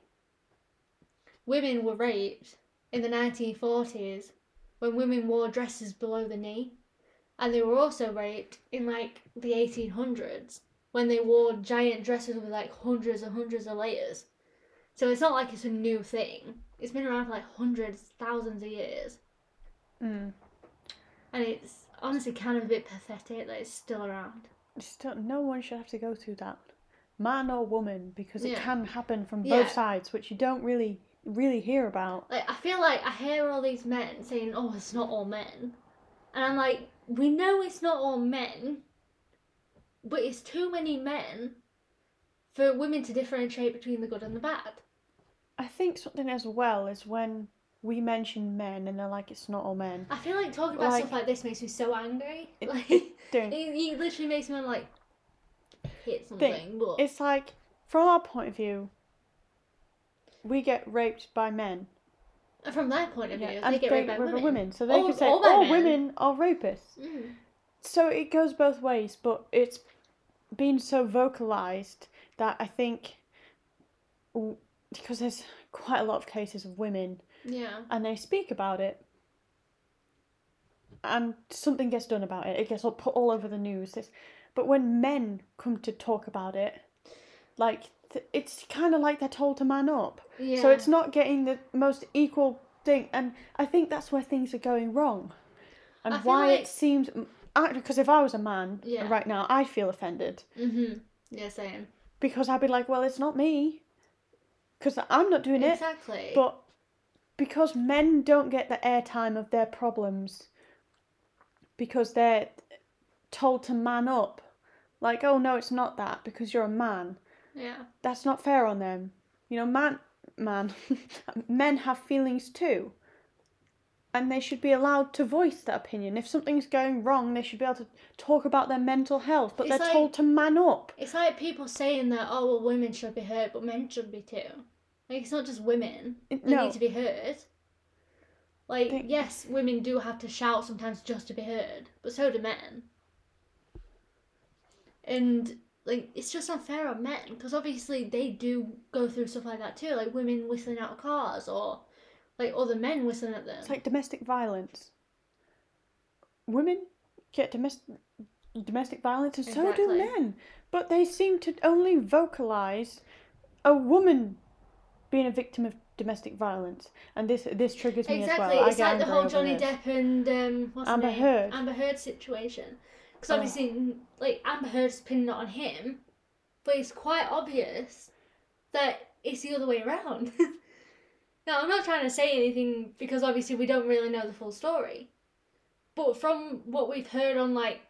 women were raped in the 1940s when women wore dresses below the knee, and they were also raped in like the 1800s when they wore giant dresses with like hundreds and hundreds of layers. So it's not like it's a new thing. It's been around for like hundreds, thousands of years, Mm. and it's honestly kind of a bit pathetic that it's still around. Still, no one should have to go through that, man or woman, because it Yeah. can happen from Yeah. both sides, which you don't really, really hear about. Like I feel like I hear all these men saying, "Oh, it's not all men," and I'm like, we know it's not all men, but it's too many men for women to differentiate between the good and the bad. I think something as well is when we mention men and they're like, it's not all men. I feel like talking about Like- stuff like this makes me so angry. It- like it, it literally makes me like hit something. But It's like, from our point of view, we get raped by men. from their point of view, Yeah, they get raped by women. women. So they All- could say, all all women are rapists. Mm. So it goes both ways, but it's been so vocalized that I think because there's quite a lot of cases of women Yeah. and they speak about it and something gets done about it. It gets all put all over the news. It's, but when men come to talk about it, like it's kind of like they're told to man up. Yeah. So it's not getting the most equal thing, and I think that's where things are going wrong, and I why like- it seems. Because if I was a man Yeah. right now, I'd feel offended Mm-hmm. Yeah, same. because I'd be like, "Well, it's not me," because I'm not doing it. Exactly. But because men don't get the airtime of their problems, because they're told to man up, like, "Oh no, it's not that," because you're a man. Yeah. that's not fair on them. You know, man, man, men have feelings too, and they should be allowed to voice that opinion. If something's going wrong, they should be able to talk about their mental health. But It's they're like- told to man up. It's like people saying that, oh, well, women should be heard, but men should be too. Like, it's not just women It- that no, need to be heard. Like, They- yes, women do have to shout sometimes just to be heard, but so do men. And, like, it's just unfair on men, because obviously they do go through stuff like that too, like women whistling out of cars, or, like, other men whistling at them. it's like domestic violence. Women get domestic domestic violence, and so do men. But they seem to only vocalize a woman being a victim of domestic violence, and this this triggers me Exactly, as well. I it's like the whole Johnny. Depp and um, what's Amber? Heard. Amber Heard situation. Because Oh. obviously, like Amber Heard's pinning it on him, but it's quite obvious that it's the other way around. now, I'm not trying to say anything because obviously we don't really know the full story, but from what we've heard on like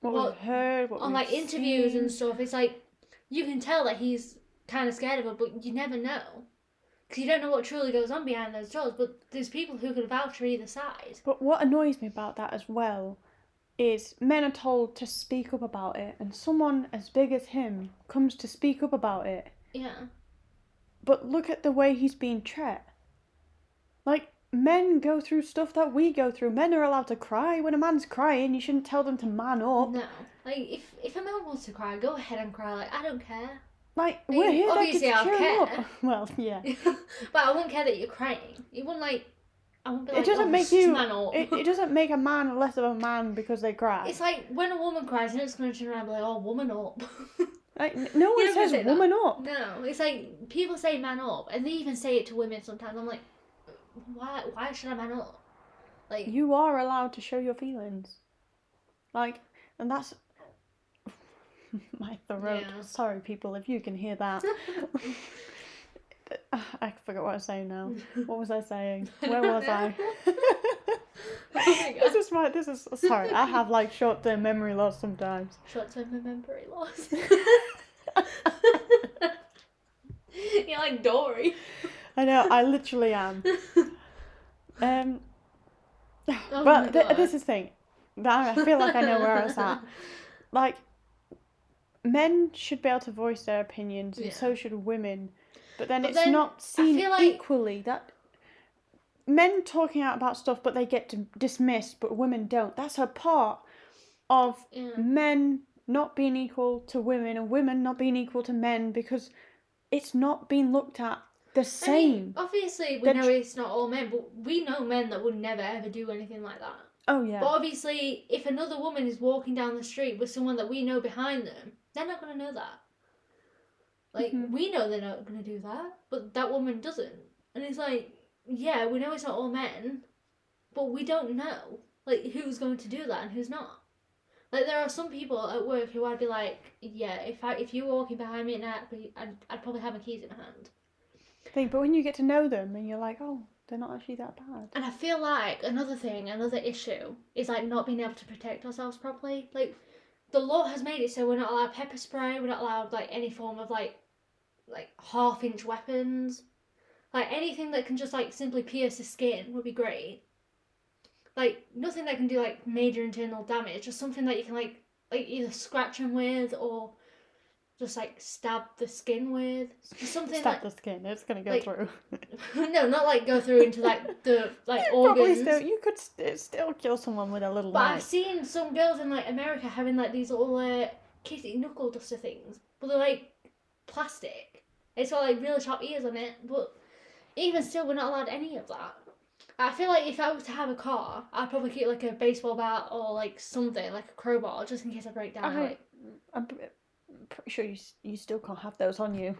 What Well, we've heard, what on like interviews and stuff, it's like you can tell that he's kind of scared of her, but you never know. because you don't know what truly goes on behind those doors. But there's people who can vouch for either side. But what annoys me about that as well is men are told to speak up about it, and someone as big as him comes to speak up about it. Yeah. But look at the way he's being treated. Like, men go through stuff that we go through. Men are allowed to cry. When a man's crying, you shouldn't tell them to man up. No. Like if if a man wants to cry, go ahead and cry. Like I don't care. Like, mean, we're here obviously to I'll cheer care. up. Well, yeah. but I wouldn't care that you're crying. You wouldn't like. I It doesn't oh, make you- Man up. It, it doesn't make a man less of a man because they cry. It's like when a woman cries, and it's going to turn around and be like, "Oh, woman up." Like, no one says say that. woman up. no, it's like people say "man up," and they even say it to women sometimes. I'm like, why? Why should I man up? Like, You are allowed to show your feelings. Like, and that's my throat. Yeah. Sorry, people, if you can hear that. I forgot what I was saying now. What was I saying? Where was I? Oh my this is my. This is sorry. I have like short-term memory loss sometimes. Short-term memory loss. You're like Dory. I know. I literally am. Um. Oh but th- this is the thing. That I feel like I know where I was at. Like, men should be able to voice their opinions, and so should women. But then But it's then not seen like- equally. That men talking out about stuff, but they get dismissed, but women don't. That's a part of Yeah. men not being equal to women and women not being equal to men because it's not being looked at the I same. mean, obviously, we They're know it's not all men, but we know men that would never ever do anything like that. oh yeah. But obviously, if another woman is walking down the street with someone that we know behind them, they're not going to know that. Like, Mhm. we know they're not going to do that, but that woman doesn't. And it's like, yeah, we know it's not all men, but we don't know, like, who's going to do that and who's not. Like, there are some people at work who I'd be like, yeah, if I if you were walking behind me at night, I'd, I'd, I'd probably have my keys in my hand. thing, but when you get to know them and you're like, oh, they're not actually that bad. And I feel like another thing, another issue, is like not being able to protect ourselves properly. Like the law has made it so we're not allowed pepper spray, we're not allowed like any form of like like half inch weapons. Like anything that can just like simply pierce the skin would be great. Like nothing that can do like major internal damage, just something that you can like like either scratch them with or just like stab the skin with. Just something Stab like the skin, it's gonna go like, through. no, not like go through into like the like Probably organs. still, you could st- still kill someone with a little But I've seen some girls in like America having like these little uh, kitty knuckle duster things, but they're like plastic. It's got like really sharp ears on it, but even still, we're not allowed any of that. I feel like if I was to have a car, I'd probably keep like a baseball bat or like something like a crowbar just in case I break down. I- Like, I'm pretty sure you you still can't have those on you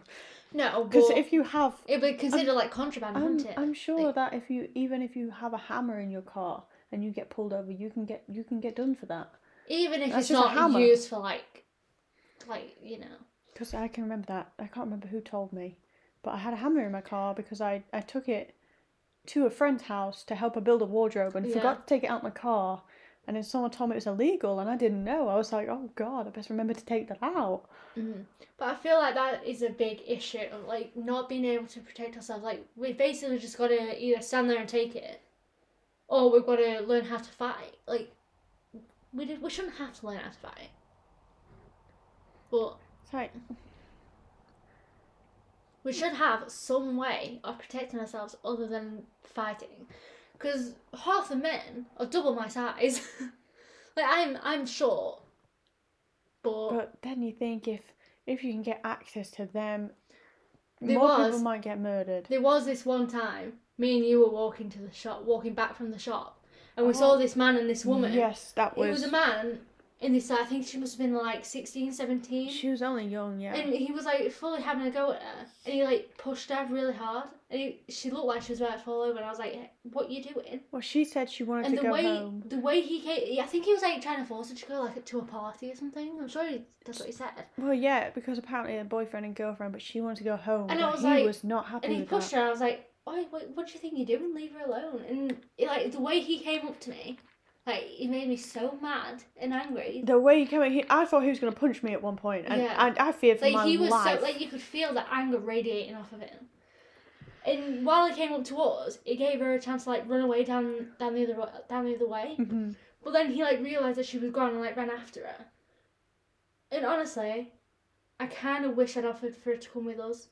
no, because if you have, it'd be considered like contraband, I'm, wouldn't it? I'm sure Like- that if you even if you have a hammer in your car and you get pulled over, you can get you can get done for that. Even if That's it's not used for like, like you know. Because I can remember that. I can't remember who told me, but I had a hammer in my car because I, I took it to a friend's house to help her build a wardrobe and Yeah. forgot to take it out of my car. And then someone told me it was illegal and I didn't know. I was like, oh god, I best remember to take that out. Mm. But I feel like that is a big issue, of like not being able to protect ourselves. Like we've basically just got to either stand there and take it, or we've got to learn how to fight. Like we did, we shouldn't have to learn how to fight. But Like, we should have some way of protecting ourselves other than fighting, because half the men are double my size. like I'm I'm short, but but then you think if if you can get access to them, There more was- people might get murdered. There was this one time, me and you were walking to the shop, walking back from the shop, and we saw Oh. this man and this woman. Yes, that It was. was a man in this, I think she must have been like 16, 17. She was only young, yeah. And he was like fully having a go at her, and he like pushed her really hard, and he, she looked like she was about to fall over. And I was like, "What you doing?" well, she said she wanted And to the go way home. the way he came, I think he was like trying to force her to go like to a party or something. I'm sure he, that's what he said. Well, yeah, because apparently a boyfriend and girlfriend, but she wanted to go home. And I was he like- was not happy And he pushed that. her. and I was like, "Why? What, what do you think you're doing? Leave her alone." And it, like the way he came up to me, like he made me so mad and angry. The way he came, he, I thought he was going to punch me at one point, and Yeah. I, I feared for Like my he was life. so like you could feel the anger radiating off of him. And while he came up to us, it gave her a chance to like run away down down the other down the other way. hmm But then he like realized that she was gone and like ran after her. And honestly, I kind of wish I'd offered for her to come with us.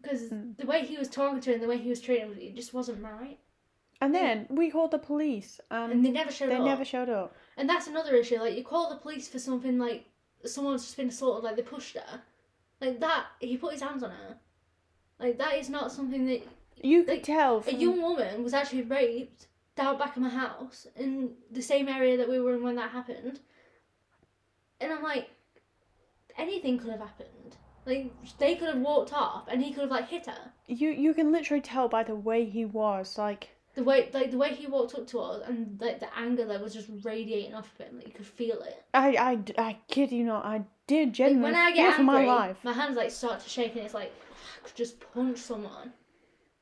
Because Mm. the way he was talking to her and the way he was treating her, it just wasn't right. And then we called the police, and, And they never showed they up. never showed up. And that's another issue. Like you call the police for something like someone's just been assaulted, like they pushed her, like that. He put his hands on her. Like that is not something that You could Like, tell a young woman was actually raped down back of my house in the same area that we were in when that happened. And I'm like, anything could have happened. Like they could have walked off, and he could have like hit her. you you can literally tell by the way he was like The way, like the way he walked up to us, and like the anger that was just radiating off of him, like you could feel it. I I, I kid you not I did Like, genuinely when I get for my angry, life. my hands like start to shake, and it's like I could just punch someone.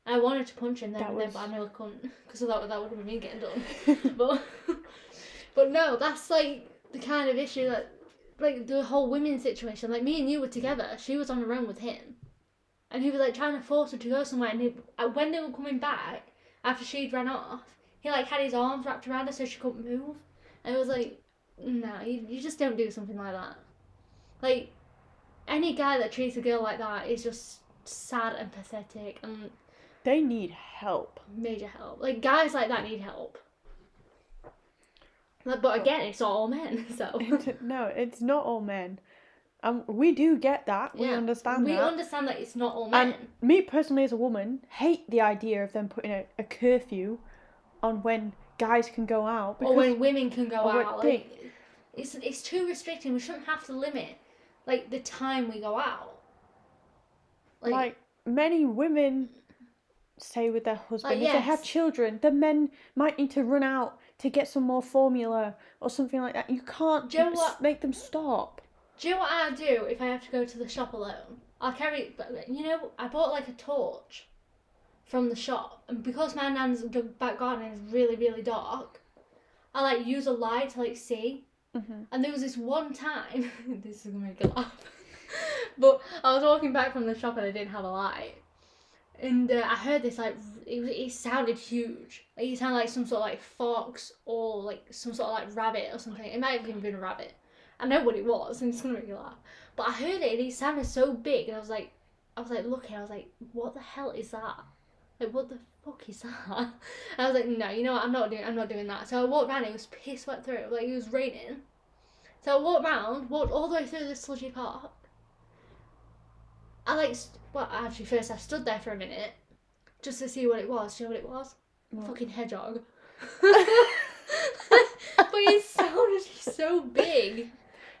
I wanted to punch him then, and then, but I know I couldn't because that that would have been me getting done. but but no, that's like the kind of issue that like the whole women situation. Like me and you were together. She was on her own with him, and he was like trying to force her to go somewhere. And he, uh, when they were coming back after she'd ran off, he like had his arms wrapped around her so she couldn't move. And it was like, no, you, you just don't do something like that. Like any guy that treats a girl like that is just sad and pathetic and They need help. major help. Like guys like that need help. But again, it's not all men, so no, it's not all men. Um, we do get that. We Yeah, understand we that. understand that it's not all men. and me personally, as a woman, hate the idea of them putting a, a curfew on when guys can go out. or when women can go when out. they- Like, it's it's too restricting. We shouldn't have to limit like the time we go out. like, many women stay with their husband. Like, If they have children, the men might need to run out to get some more formula or something like that. You can't you know make them stop. Do you know what I do if I have to go to the shop alone? I'll carry, but you know, I bought like a torch from the shop, and because my nan's back garden is really, really dark, I like use a light to like see. hmm And there was this one time, this is gonna make you laugh, but I was walking back from the shop and I didn't have a light, and uh, I heard this like it, was- it sounded huge, like it sounded like some sort of like fox or like some sort of like rabbit or something. It might have even been a rabbit. I know what it was, and it's gonna make you laugh. But I heard it, and it sounded so big, and I was like, I was like looking, I was like, what the hell is that? Like, what the fuck is that? And I was like, no, you know what? I'm not doing, I'm not doing that. So I walked around. It was piss wet through. It like it was raining. So I walked round, walked all the way through the sludgy park. I like, st- well, actually, first I stood there for a minute, just to see what it was. Do you know what it was? What? Fucking hedgehog. but it sounded so big.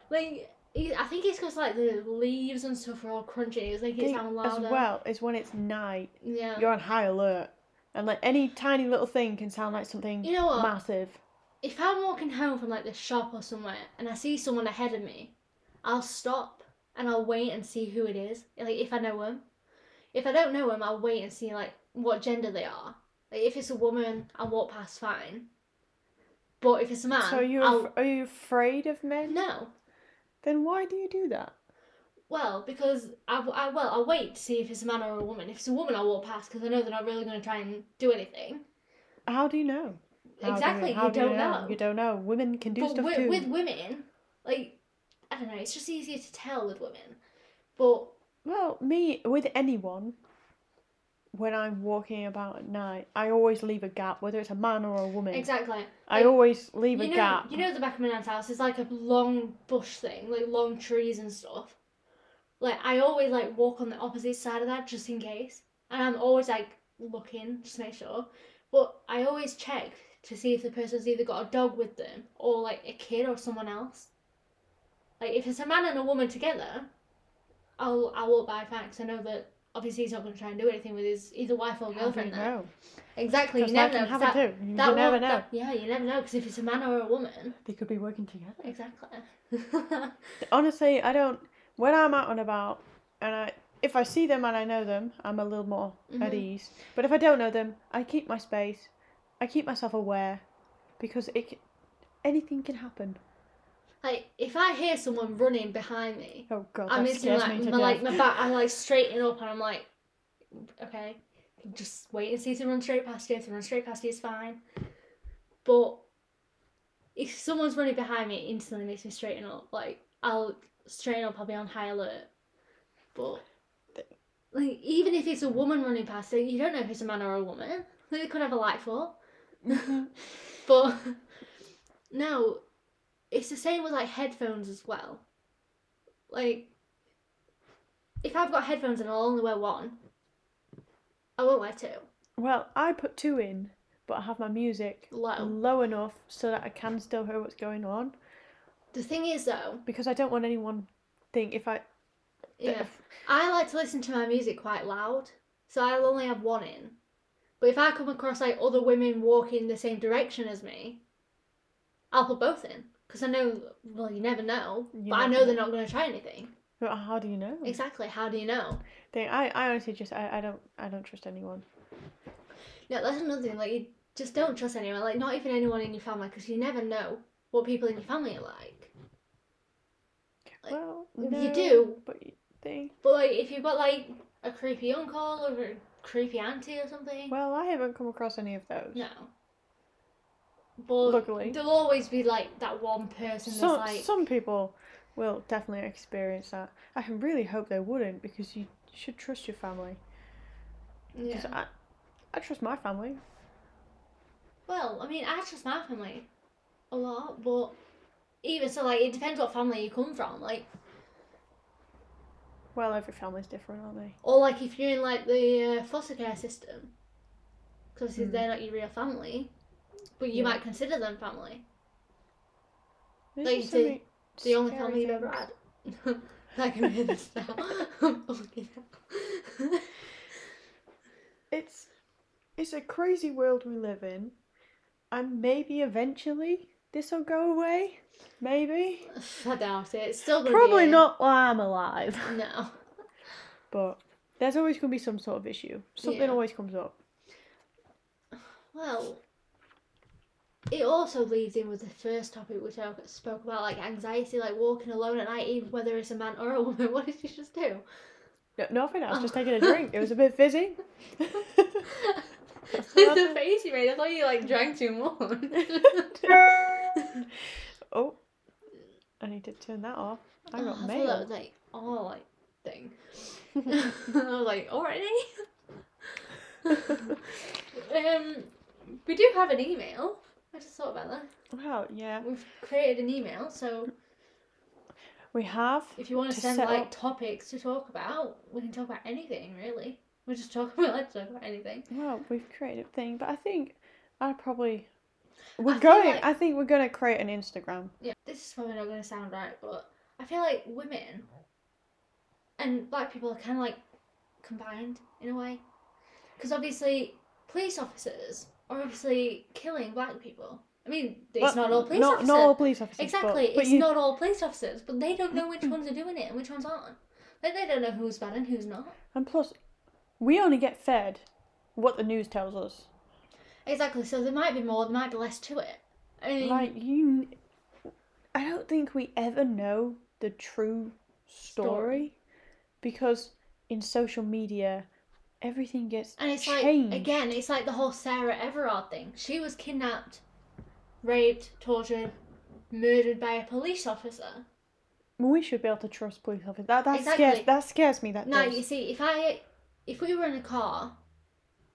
Like, I think it's because like the leaves and stuff are all crunchy. It's like it sounds as well is when it's night, Yeah. you're on high alert, and like any tiny little thing can sound like something You know what? massive. if I'm walking home from like the shop or somewhere and I see someone ahead of me, I'll stop and I'll wait and see who it is. Like if I know them. If I don't know them, I'll wait and see like what gender they are. Like if it's a woman, I'll walk past fine. But if it's a man, so are you af- are you afraid of men? no. Then why do you do that? Well, because I, I well I'll wait to see if it's a man or a woman. If it's a woman, I'll walk past because I know they're not really going to try and do anything. How do you know? How do exactly, you, do don't know. You don't know. Women can do but stuff with, too. with women, like I don't know, it's just easier to tell with women. But Well, me with anyone, when I'm walking about at night, I always leave a gap, whether it's a man or a woman. exactly, I like, always leave a know, gap. you know the back of my nan's house is like a long bush thing, like long trees and stuff. Like I always like walk on the opposite side of that just in case, and I'm always like looking just to make sure. But I always check to see if the person's either got a dog with them or like a kid or someone else. Like if it's a man and a woman together, I'll I'll walk by 'cause I know that obviously he's not going to try and do anything with his either wife or girlfriend there. Exactly, you never know. can 'cause happen that, too. You never one- know. that- yeah, you never know because if it's a man or a woman, They could be working together. exactly. Honestly, I don't. When I'm out and about, and I, if I see them and I know them, I'm a little more at Mhm. ease. But if I don't know them, I keep my space. I keep myself aware, because it, anything can happen. Like if I hear someone running behind me, Oh God, I'm that instantly scares like me my, like my back, I'm like straighten up and I'm like, okay, just wait and see if they run straight past you. If they run straight past you, it's fine. But if someone's running behind me, it instantly makes me straighten up. Like I'll straighten up. I'll be on high alert. But like even if it's a woman running past you, you don't know if it's a man or a woman. Like, they could have a light foot. Mm-hmm. But no, it's the same with like headphones as well. Like, if I've got headphones and I'll only wear one, I won't wear two. Well, I put two in, but I have my music Low. low enough so that I can still hear what's going on The thing is though, because I don't want anyone think if I yeah, I like to listen to my music quite loud, so I'll only have one in. But if I come across like other women walking the same direction as me, I'll put both in because I know. Well, you never know, You but I never know they're not going to try anything. But how do you know? Exactly. How do you know? They, I, I honestly just I, I don't I don't trust anyone. Yeah, that's another thing. Like, you just don't trust anyone. Like, not even anyone in your family, because you never know what people in your family are like. Like, well, you do. but they. But like, if you've got like a creepy uncle or a creepy auntie or something, Well, I haven't come across any of those. no. But Luckily. there'll always be like that one person Some that's like, some people will definitely experience that. I can really hope they wouldn't because you should trust your family. yeah. I, I trust my family. Well, I mean, I trust my family a lot, but even so, like, it depends what family you come from. Like, Well, every family's different, aren't they? Or like if you're in like the uh, foster care system, because Hmm. they're not your real family, but you Yeah. might consider them family. There's Like the- so The only family you've ever had. I can hear this now. Fucking. It's it's a crazy world we live in, and maybe eventually this will go away. Maybe. I doubt it. It's still Probably be not while I'm alive. No. But there's always going to be some sort of issue. Something Yeah. always comes up. Well, it also leads in with the first topic which I spoke about, like anxiety, like walking alone at night, even whether it's a man or a woman. What did you just do? No, nothing. I was just Oh. taking a drink. It was a bit fizzy. the face you made, I thought you like drank too much. oh, I need to turn that off. I got Oh, I thought that mail. was like all like thing. I was like, already. um, we do have an email. I just thought about that. Well, yeah, We've created an email, so we have. if you want to To send like up- topics to talk about, we can talk about anything really. We're just talk about like talk about anything. Well, we've created a thing, but I think I probably. We're feel going. like- I think we're going to create an Instagram. Yeah, this is probably not going to sound right, but I feel like women and black people are kind of like combined in a way. Because obviously, police officers are obviously killing black people. I mean, it's Well, not all police not, officers. Not all police officers. but- exactly, But, it's you, not all police officers, but they don't know which ones are doing it and which ones aren't. Like, they don't know who's bad and who's not. And plus, we only get fed what the news tells us. Exactly, so there might be more, there might be less to it. I mean, Like you, I don't think we ever know the true story, Story. because in social media, everything gets And it's changed. like again, it's like the whole Sarah Everard thing. She was kidnapped, raped, tortured, murdered by a police officer. we should be able to trust police officers. That that Exactly. scares that scares me. That Now does. you see, if I if we were in a car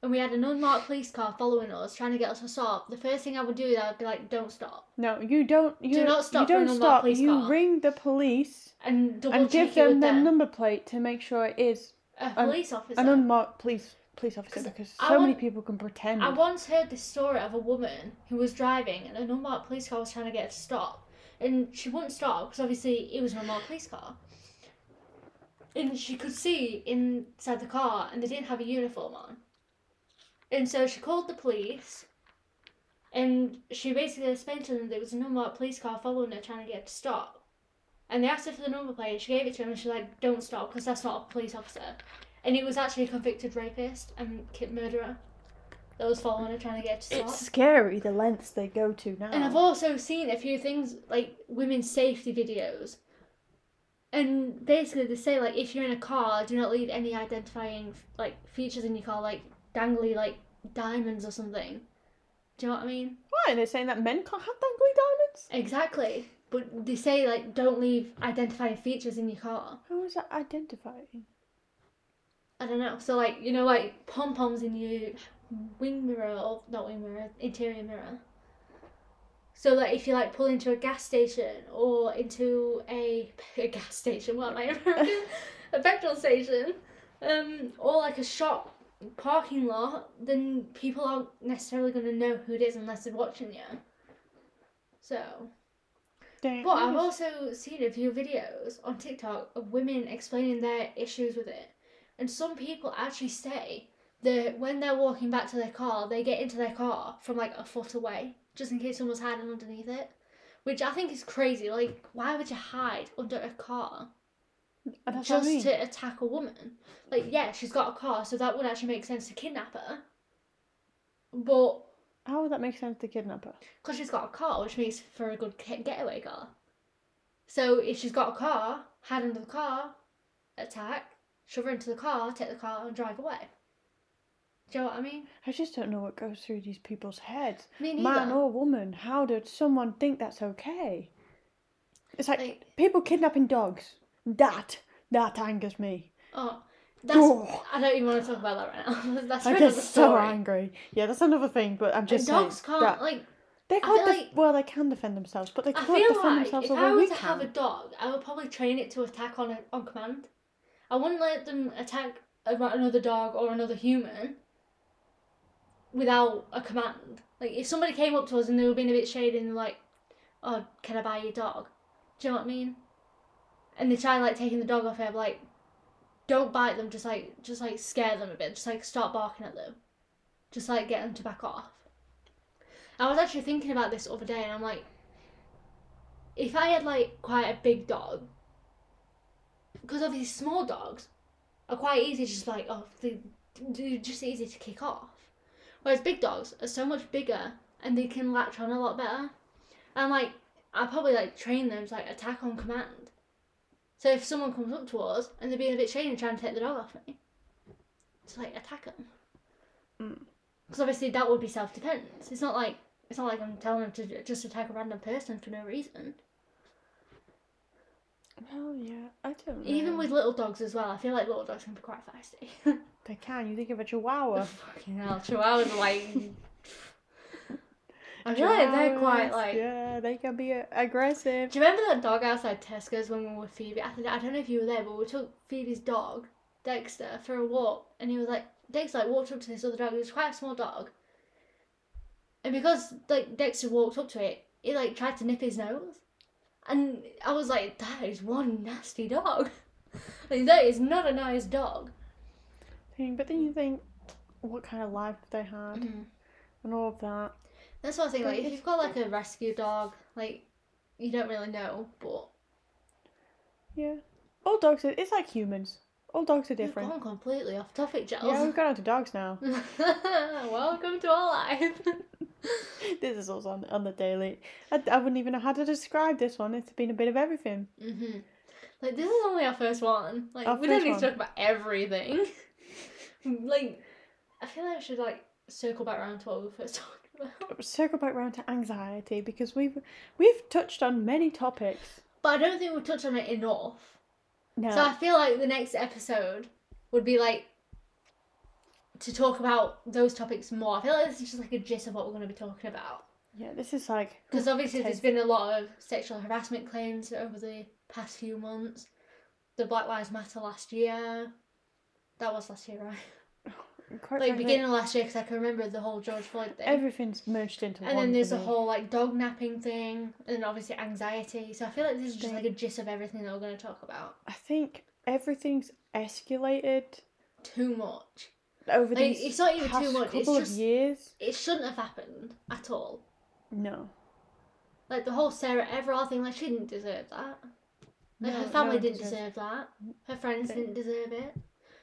and we had an unmarked police car following us, trying to get us to stop, the first thing I would do is I'd be like, "Don't stop," No, you don't. You do not stop You don't stop. You car. ring the police and and give them their them. number plate to make sure it is a police officer. an unmarked police police officer 'Cause because so many people can pretend. I once heard this story of a woman who was driving and an unmarked police car was trying to get her to stop. And she wouldn't stop because obviously it was an unmarked police car. And she could see inside the car and they didn't have a uniform on. And so she called the police and she basically explained to them there was an unmarked police car following her trying to get her to stop. And they asked her for the number plate, she gave it to him and she's like, don't stop because that's not a police officer. And he was actually a convicted rapist and kid murderer that was following her trying to get her to stop. it's scary the lengths they go to now. And I've also seen a few things like women's safety videos And basically, they say like if you're in a car, do not leave any identifying like features in your car, like dangly like diamonds or something. Do you know what I mean? Why? Are They're saying that men can't have dangly diamonds? Exactly. But they say like don't leave identifying features in your car. How is that identifying? I don't know. So like you know like pom poms in your wing mirror or not wing mirror, interior mirror. So that if you like pull into a gas station or into a, a gas station, what am I American? a petrol station, um, or like a shop parking lot, then people aren't necessarily going to know who it is unless they're watching you. So, But I've also seen a few videos on TikTok of women explaining their issues with it. And some people actually say that when they're walking back to their car, they get into their car from like a foot away, just in case someone's hiding underneath it. Which I think is crazy. Like, why would you hide under a car That's what I just mean. to attack a woman? Like, yeah, she's got a car, so that would actually make sense to kidnap her. But How would that make sense to kidnap her? because she's got a car, which makes for a good get- getaway car. So if she's got a car, hide under the car, attack, shove her into the car, take the car, and drive away. Do you know what I mean? I just don't know what goes through these people's heads. Me neither. Man or woman, how did someone think that's okay? It's like, Like- people kidnapping dogs. That, that angers me. Oh, that's. Oh. I don't even want to talk about that right now. that's I get so angry. Yeah, that's another thing, but I'm just dogs saying can't that like. they can't. Def- like- well, they can defend themselves, but they can't feel defend like themselves if I were we to can. have a dog, I would probably train it to attack on a, on command. I wouldn't let them attack another dog or another human without a command. Like if somebody came up to us and they were being a bit shady and like, "Oh, can I buy your dog?" Do you know what I mean? And they try like taking the dog off I'm like, don't bite them. Just like just like scare them a bit. Just like start barking at them. Just like get them to back off. I was actually thinking about this the other day, and I'm like, if I had like quite a big dog, because obviously small dogs are quite easy, just like oh, they, they're just easy to kick off. Whereas big dogs are so much bigger and they can latch on a lot better. And like, I probably like train them to like attack on command. So if someone comes up to us and they're being a bit shady and trying to take the dog off me, to like attack them. Mm. Because obviously that would be self defense. It's not like it's not like I'm telling them to just attack a random person for no reason. Well, yeah, I don't know. Even with little dogs as well, I feel like little dogs can be quite feisty. they can. You think of a Chihuahua. Fucking hell, chihuahuas are like. I feel like they're quite like. Yeah, they can be uh, aggressive. Do you remember that dog outside Tesco's when we were with Phoebe? I, think, I don't know if you were there, but we took Phoebe's dog, Dexter, for a walk, and he was like, Dexter like walked up to this other dog. It was quite a small dog, and because like Dexter walked up to it, it like tried to nip his nose, and I was like, that is one nasty dog. like that is not a nice dog. But then you think, what kind of life they had Mm-hmm. and all of that. That's what I think. But Like if you've got like a rescue dog, like you don't really know, but Yeah. All dogs are, it's like humans. All dogs are we've different. gone completely off topic, Giles. Yeah, we've gone on to dogs now. Welcome to our life. this is also on, on the daily. I, I wouldn't even know how to describe this one. It's been a bit of everything. hmm Like this is only our first one. Like Our we don't need one. to talk about everything. like I feel like I should like circle back around to what we first about. Circle back round to anxiety because we've we've touched on many topics. But I don't think we've touched on it enough. No. So I feel like the next episode would be like to talk about those topics more. I feel like this is just like a gist of what we're going to be talking about. yeah, this is like Because obviously there's been a lot of sexual harassment claims over the past few months. The Black Lives Matter last year. That was last year, right? Quite Like beginning of last year, because I can remember the whole George Floyd thing. everything's merged into and one. then there's for the whole like dog napping thing, and then obviously anxiety. So I feel like this is just like a gist of everything that we're going to talk about. I think everything's escalated Too much. over Like, these it's not even too much, it's couple of just- years. It shouldn't have happened at all. No. Like the whole Sarah Everard thing, like she didn't deserve that. Like, No, her family one didn't deserve that. Her friends didn't deserve it.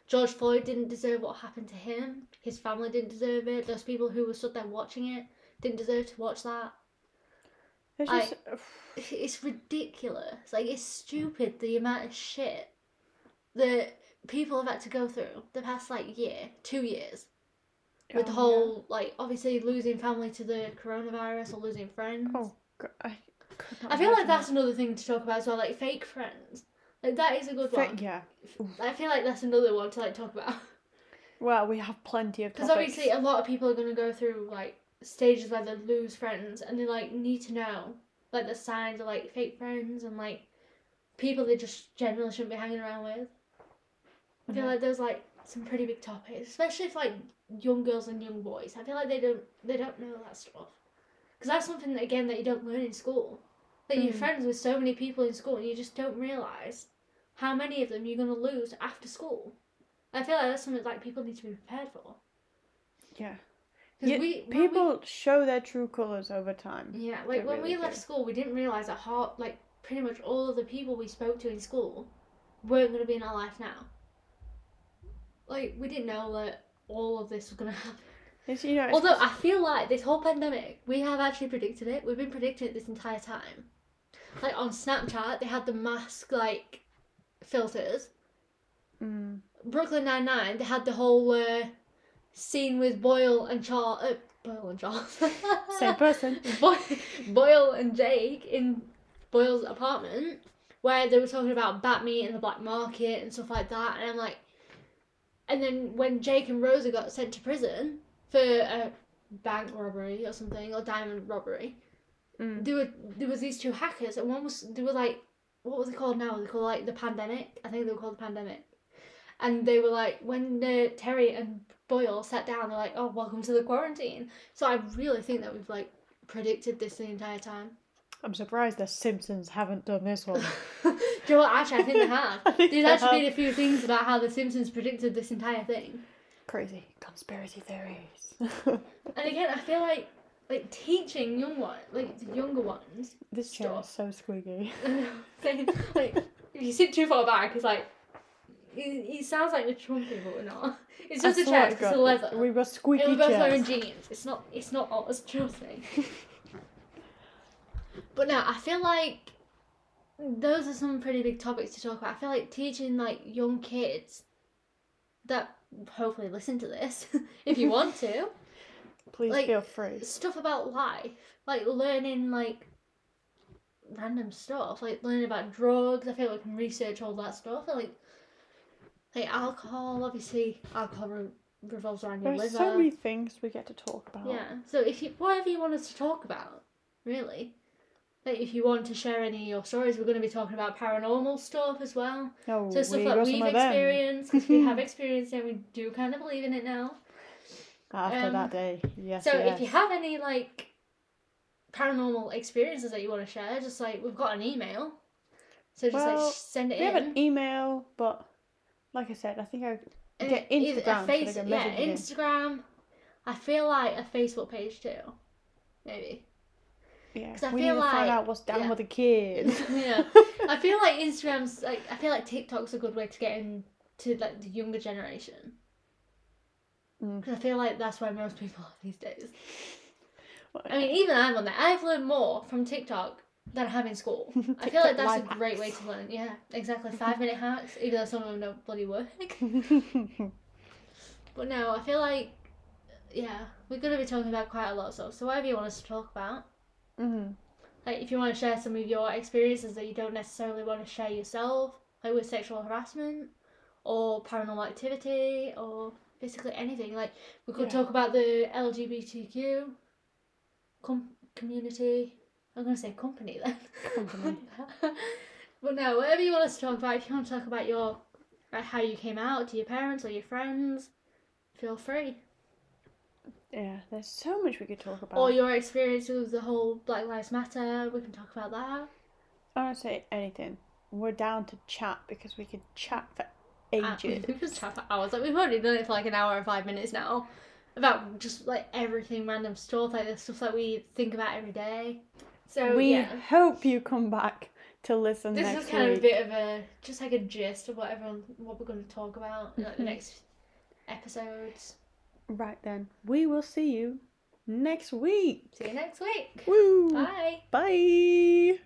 George Floyd didn't deserve what happened to him. His family didn't deserve it. Those people who were stood there watching it didn't deserve to watch that. It's I- just uh, it's ridiculous. Like it's stupid the amount of shit that people have had to go through the past like year, two years. With the Oh, whole like obviously losing family to the coronavirus or losing friends. Oh, God, I I feel like that's another thing to talk about as well, like fake friends. Like that is a good one. Yeah. I feel like that's another one to like talk about. Well, we have plenty of Because obviously a lot of people are gonna go through like stages where they lose friends and they like need to know like the signs of like fake friends and like people they just generally shouldn't be hanging around with. I feel Yeah. like there's like some pretty big topics, especially for like young girls and young boys. I feel like they don't they don't know that stuff because that's something that, again that you don't learn in school. Like you're Mm. friends with so many people in school and you just don't realize how many of them you're gonna lose after school. I feel like that's something like people need to be prepared for. yeah. 'Cause Yeah, we, People show their true colours over time. yeah, like they when really we left do. school, we didn't realize that how, like pretty much all of the people we spoke to in school weren't going to be in our life now. Like we didn't know that all of this was going to happen. It's, you know, Although I feel like this whole pandemic, we have actually predicted it. We've been predicting it this entire time. Like on Snapchat, they had the mask like filters. mm, Brooklyn Nine Nine, they had the whole uh, scene with Boyle and Charles. Uh, Boyle and Charles. same person. Boy- Boyle and Jake in Boyle's apartment, where they were talking about bat meat and the black market and stuff like that, and I'm like, and then when Jake and Rosa got sent to prison for a bank robbery or something or diamond robbery, Mm. there were there was these two hackers, and one was they were like, what was it called now? They called like the pandemic. I think they were called the pandemic. And they were like, when uh, Terry and Boyle sat down, they're like, "Oh, welcome to the quarantine." So I really think that we've like predicted this the entire time. I'm surprised the Simpsons haven't done this one. Do you know what? Actually, I think they have. Think There's they actually been a few things about how the Simpsons predicted this entire thing. Crazy conspiracy theories. And again, I feel like like teaching young one, like the younger ones, this chair is so squeaky. like if you sit too far back, it's like it, it sounds like you're trumping, but we're not. It's just a swear chair. It's just a leather. We were squeaky And we're both chairs. wearing jeans. It's not. It's not us. Trust me. but no, I feel like those are some pretty big topics to talk about. I feel like teaching like young kids that hopefully listen to this if you want to Please like, feel free. stuff about life, like learning like random stuff, like learning about drugs. I feel like we can research all that stuff. and, Like like alcohol, obviously alcohol re- revolves around your There's liver. so many things we get to talk about. Yeah. So if you whatever you want us to talk about, really. Like if you want to share any of your stories, we're going to be talking about paranormal stuff as well. Oh, So stuff we that we've some of them. experienced, because we have experienced it, and we do kind of believe in it now. After Um, that day, yes. So yes. if you have any like paranormal experiences that you want to share, just like we've got an email, so just Well, like send it we have an email, but like I said, I think I And get Instagram, so face, they yeah. Instagram. I feel like a Facebook page too, maybe. yeah. 'cause I we feel need to find like- out what's down yeah. with the kids. yeah, I feel like Instagram's like I feel like TikTok's a good way to get into like the younger generation. Because I feel like that's where most people are these days. I mean, even I'm on there. I've learned more from TikTok than I have in school. I feel like that's a life great way to learn. Yeah, exactly. Five minute hacks, even though some of them don't bloody work. But no, I feel like, yeah, we're going to be talking about quite a lot of stuff. So whatever you want us to talk about, hmm like if you want to share some of your experiences that you don't necessarily want to share yourself, like with sexual harassment or paranormal activity or basically anything. Like we could Yeah. talk about the LGBTQ com- community. I'm to say company then. Company. but no, whatever you want us to talk about, if you want to talk about your like how you came out to your parents or your friends, feel free. Yeah, there's so much we could talk about. Or your experience with the whole Black Lives Matter, we can talk about that. Say anything. We're down to chat because we could chat for ages. we could chat for hours. Like we've already done it for like an hour and five minutes now. About just like everything random stuff, like the stuff that we think about every day. So we yeah. hope you come back to listen This next is kind week. of a bit of a just like a gist of what everyone what we're gonna talk about in like the Mhm. next episodes. Right then, we will see you next week. See you next week. Woo! Bye. Bye.